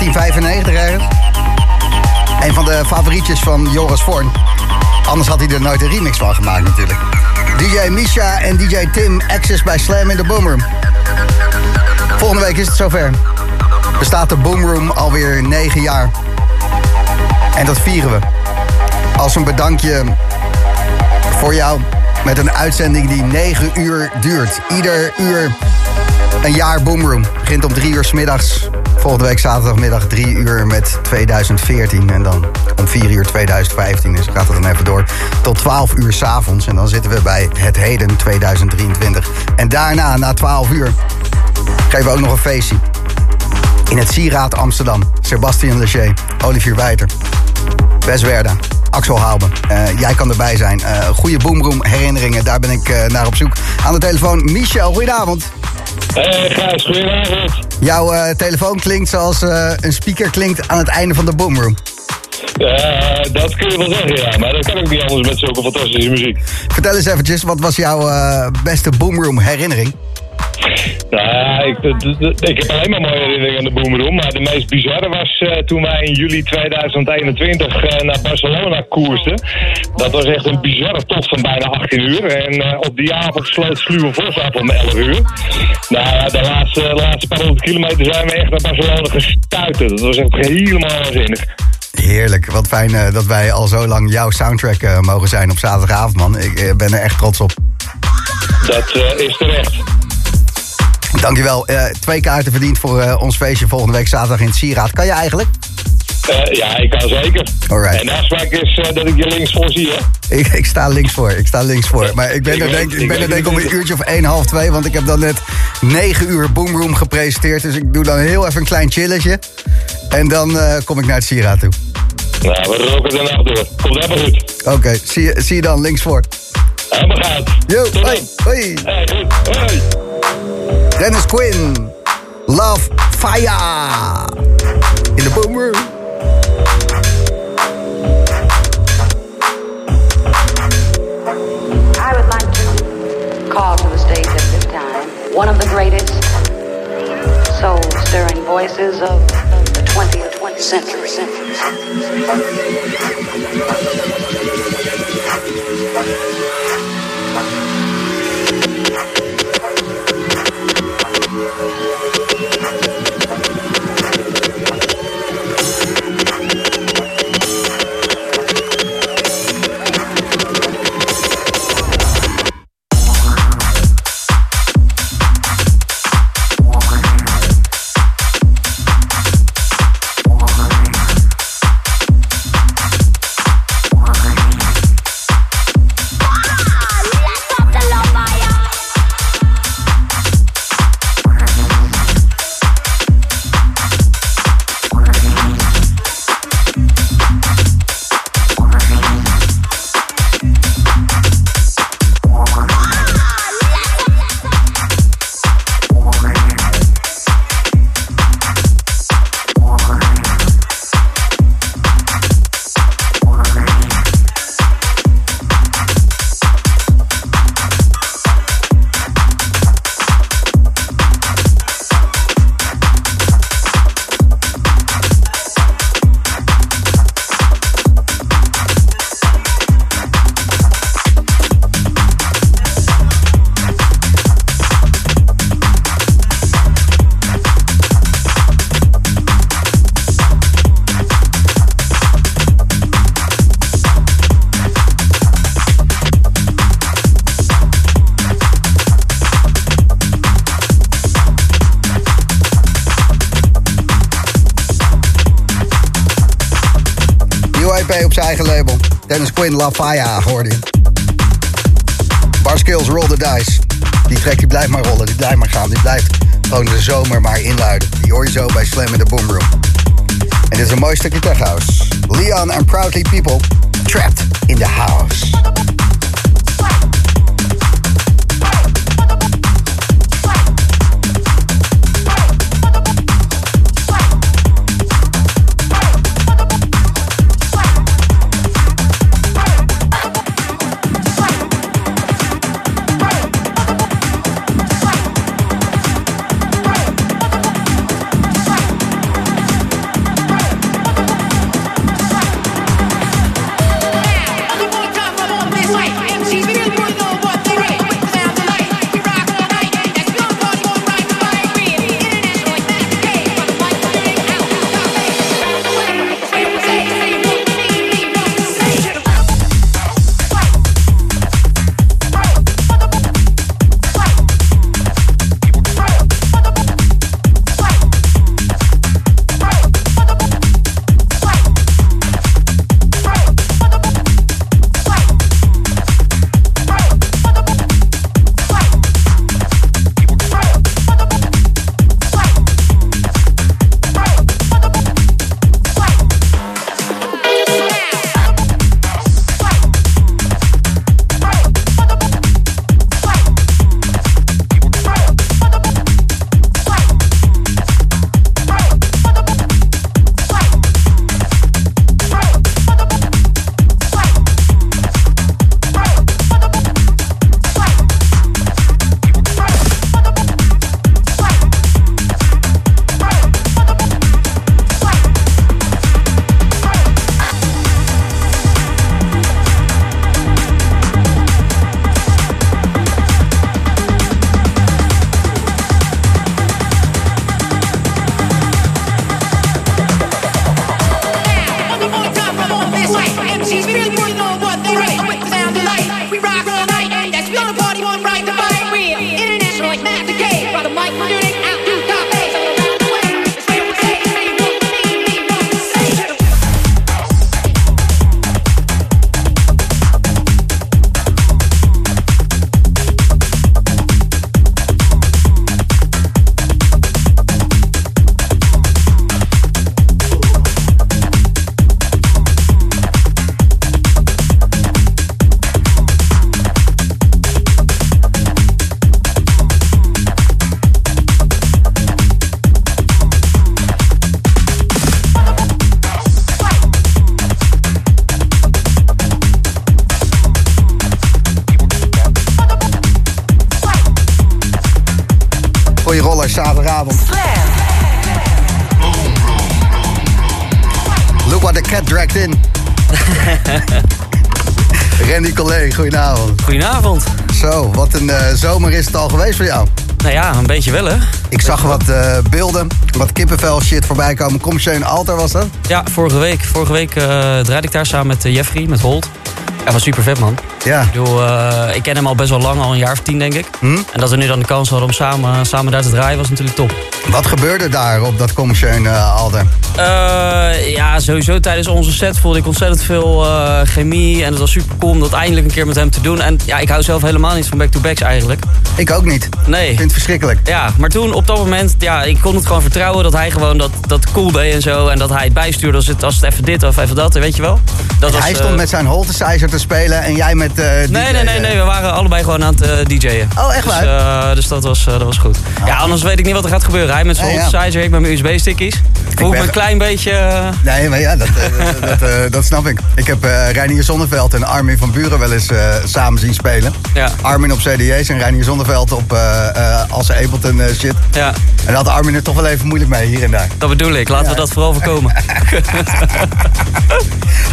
1995 ergens. Een van de favorietjes van Joris Voorn. Anders had hij er nooit een remix van gemaakt natuurlijk. DJ Misha en DJ Tim, Access bij Slam in de Boomroom. Volgende week is het zover. Bestaat de Boomroom alweer 9 jaar. En dat vieren we. Als een bedankje voor jou met een uitzending die 9 uur duurt. Ieder uur een jaar Boomroom. Begint om 3 uur 's middags. Volgende week zaterdagmiddag 3 uur met 2014. En dan om 4 uur 2015. Dus gaat het dan even door tot 12 uur s'avonds. En dan zitten we bij het heden 2023. En daarna, na 12 uur, geven we ook nog een feestje. In het Sieraad Amsterdam. Sebastian Leger, Olivier Wijter, Wes Werda, Axel Houben. Eh, jij kan erbij zijn. Eh goede Boomroom herinneringen, daar ben ik eh, naar op zoek. Aan de telefoon Michel, goedenavond. Hey Gijs, goedenavond. Jouw eh, telefoon klinkt zoals eh, een speaker klinkt aan het einde van de Boomroom. Eh, dat kun je wel zeggen, ja. Maar dat kan ook niet anders met zulke fantastische muziek. Vertel eens eventjes, wat was jouw beste Boomroom herinnering? Nou ja, ik, ik heb alleen maar mooie herinneringen aan de Boomroom. Maar de meest bizarre was eh, toen wij in juli 2021 eh, naar Barcelona koersten. Dat was echt een bizarre tocht van bijna 18 uur. En eh, op die avond sloot Sluwe Vos af om 11 uur. Nou de laatste, de laatste paar honderd kilometer zijn we echt naar Barcelona gestuiterd. Dat was echt helemaal waanzinnig. Heerlijk, wat fijn dat wij al zo lang jouw soundtrack mogen zijn op zaterdagavond, man. Ik ben er echt trots op. Dat is terecht. Dankjewel. Eh twee kaarten verdiend voor eh, ons feestje volgende week zaterdag in het Sieraad. Kan je eigenlijk? Eh, ja, ik kan zeker. Alright. En de afspraak is dat ik je links voor zie, hè? Ik, ik sta links voor, ik sta links voor. Maar ik ben Ik er denk, ik ik ben er denk om een uurtje of 1, half 2. Want ik heb dan net 9 uur Boomroom gepresenteerd. Dus ik doe dan heel even een klein chilletje. En dan kom ik naar het Sieraad toe. Nou, we roken de nacht door. Komt helemaal goed. Oké, zie, je, zie je dan links voor. Helemaal gaat. Yo, hoi, hoi. Hey. Hoi. Dennis Quinn. Love Fire. In de boomer. I would like to call to the stage at this time one of the greatest soul-stirring voices of the 20th century. century. La Faya, hoorde beetje wel hè. Ik zag wat eh, beelden, wat kippenvel shit voorbij komen. Commercieel Alter was dat? Ja, vorige week. Vorige week eh, draaide ik daar samen met eh, Jeffrey, met Holt. Ja, was super vet man. Ja. Ik, bedoel, ik ken hem al best wel lang, al een jaar of tien denk ik. Hm? En dat we nu dan de kans hadden om samen, samen daar te draaien was natuurlijk top. Wat gebeurde daar op dat commercieel Alter? Eh, ja, sowieso tijdens onze set voelde ik ontzettend veel chemie. En het was super cool om dat eindelijk een keer met hem te doen. En ja, ik hou zelf helemaal niet van back-to-backs eigenlijk. Ik ook niet. Nee. Ik vind het verschrikkelijk. Ja, maar toen op dat moment, ja, ik kon het gewoon vertrouwen dat hij gewoon dat, dat cool deed en zo. En dat hij het bijstuurde als het, als het even dit of even dat, weet je wel. Dat hij stond eh, met zijn holtesizer te spelen en jij met... eh, Nee, nee, nee, nee, we waren allebei gewoon aan het eh, DJ'en. Oh, echt Dus, waar? eh, dus dat was, eh, dat was goed. Ja, anders weet ik niet wat er gaat gebeuren. Hij met zijn Ja, synthesizer, ik met mijn USB-stickies. Me ben- een klein beetje... eh, Nee, maar ja, dat, eh, <laughs> dat, eh, dat snap ik. Ik heb eh Reinier Zonneveld en Armin van Buren wel eens samen zien spelen. Ja. Armin op CD's en Reinier Zonneveld op eh als Ableton shit. Ja. En daar had Armin er toch wel even moeilijk mee, hier en daar. Dat bedoel ik, laten we dat vooral voorkomen. <laughs>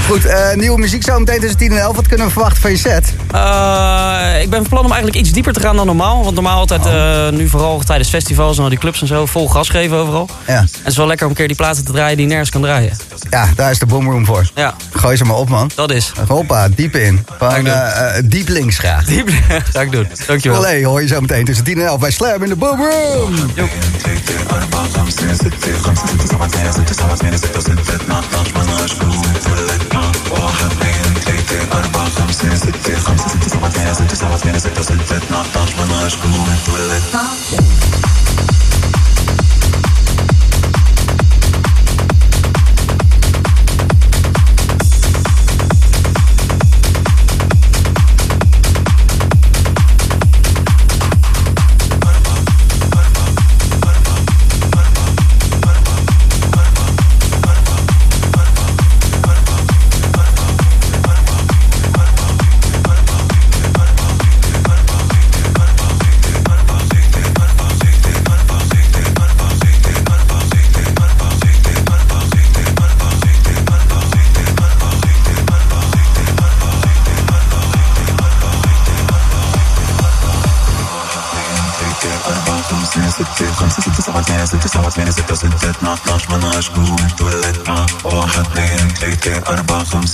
Goed, nieuwe muziek zo meteen tussen 10 en 11. Wat kunnen we verwachten van je set? Eh, ik ben van plan om eigenlijk iets dieper te gaan dan normaal. Want normaal altijd, eh, nu vooral tijdens festivals en al die clubs en zo, vol gas geven overal. Ja. En het is wel lekker om een keer die platen te draaien die je nergens kan draaien. Ja, daar is de boomroom voor. Ja. Gooi ze maar op, man. Dat is. Hoppa, diep in. Van eh, diep links graag. <laughs> Diep Ga ik doen. Dankjewel. Olé, hoor je zo meteen tussen 10 en 11 bij Slam in de boomroom. خمسة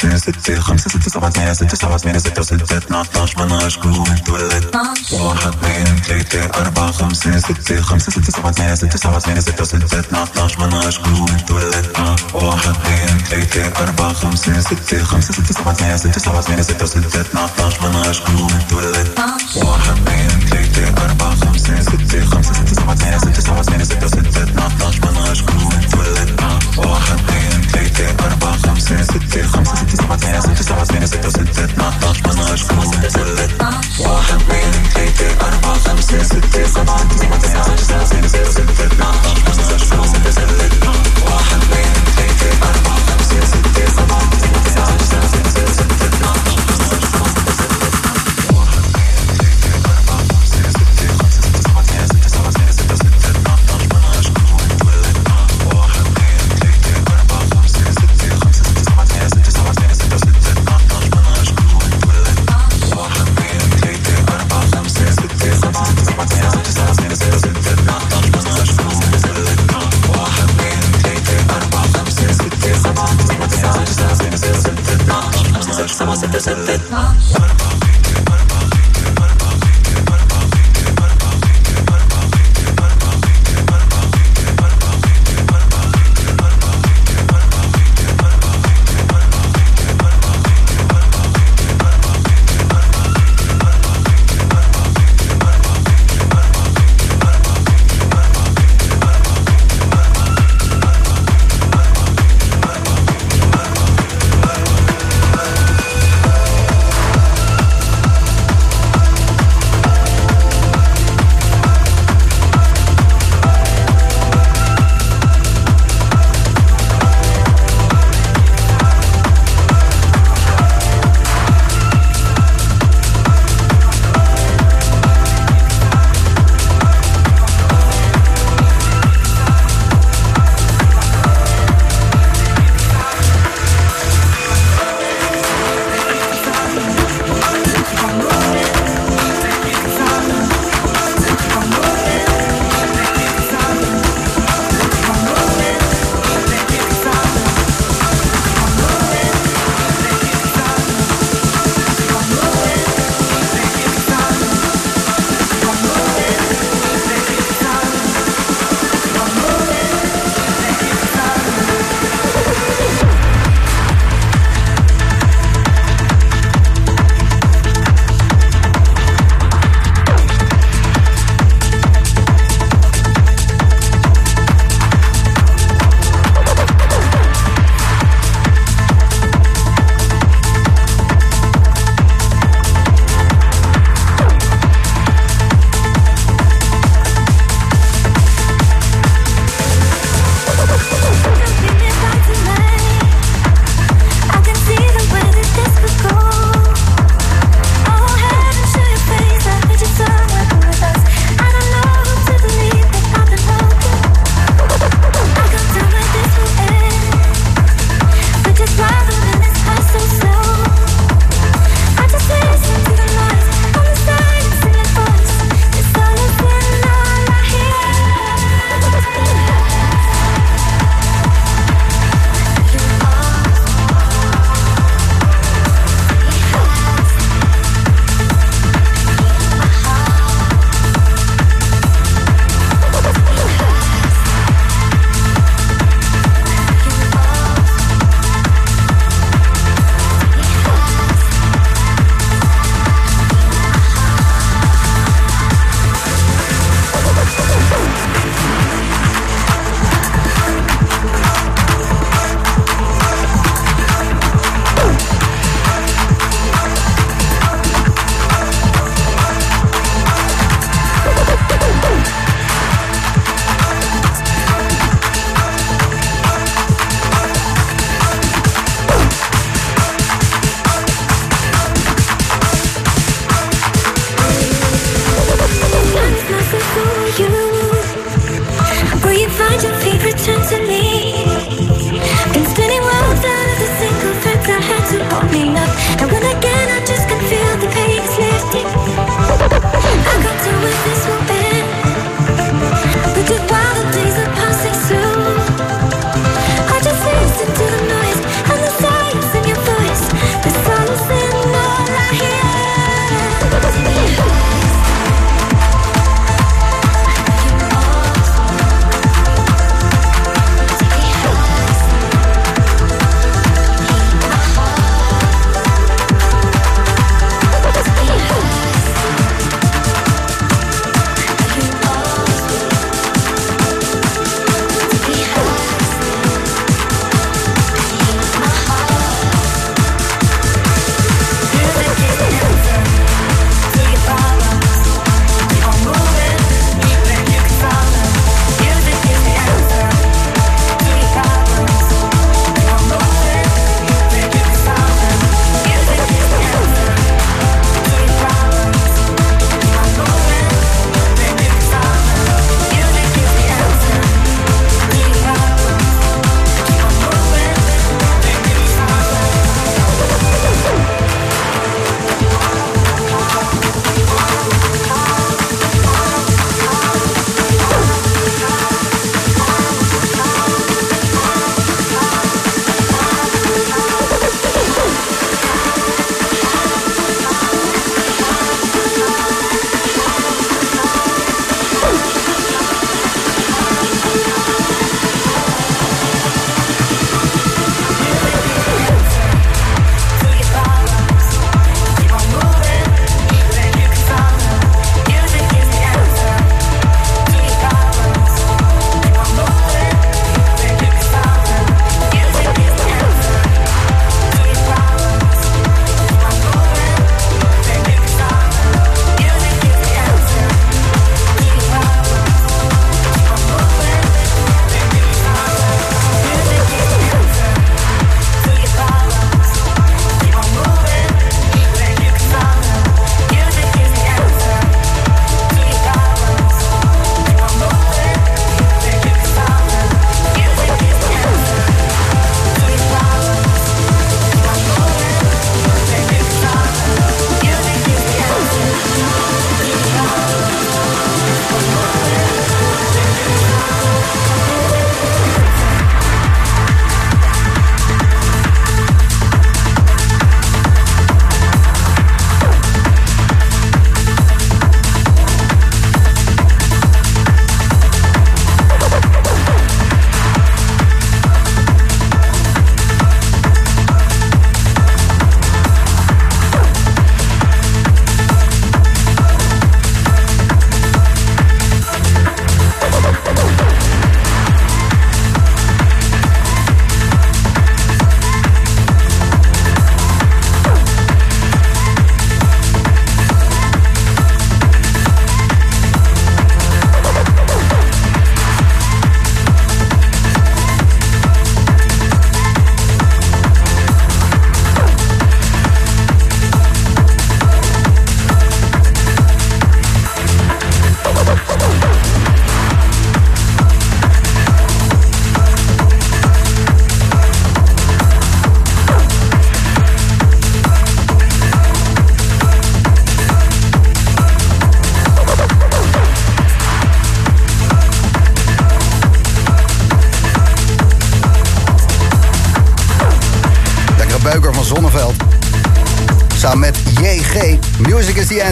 خمسة ستة خمسة ستة سبعة ثمانية ستة سبعة ثمانية ستة ستة اثنا عشر مناش قوم اتولد واحد اثنين ثلاثة أربعة خمسة ستة خمسة ستة سبعة ثمانية ستة سبعة ثمانية ستة ستة اثنا عشر مناش قوم اتولد واحد اثنين ثلاثة أربعة خمسة ستة خمسة ستة سبعة ثمانية ستة سبعة ثمانية ستة ستة اثنا عشر مناش قوم اتولد واحد اثنين ثلاثة أربعة خمسة ستة خمسة ستة سبعة ثمانية ستة سبعة ثمانية ستة ستة اثنا عشر مناش قوم اتولد واحد أربعة خمسة ستة خمسة ستة سبعة ثمانية ستة سبعة ثمانية ستة ستة اثنا عشر مناش قوم اتولد واحد اثنين ثلاثة أربعة خمسة ستة خمسة ستة سبعة ثمانية ستة سبعة ثمانية ستة ستة اثنا عشر presente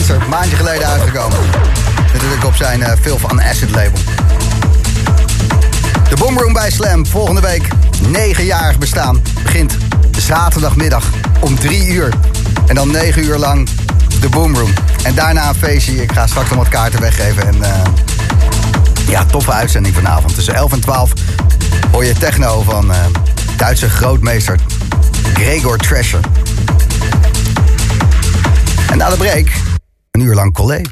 Answer. Maandje geleden uitgekomen. Natuurlijk op zijn Phil van Acid label. De Boomroom bij Slam. Volgende week. Negenjarig bestaan. Begint zaterdagmiddag om drie uur. En dan negen uur lang de Boomroom. En daarna een feestje. Ik ga straks nog wat kaarten weggeven. En uh, ja, toffe uitzending vanavond. Tussen 11 en 12 hoor je techno van uh, Duitse grootmeester Gregor Thrasher. En na de break, een uur lang college.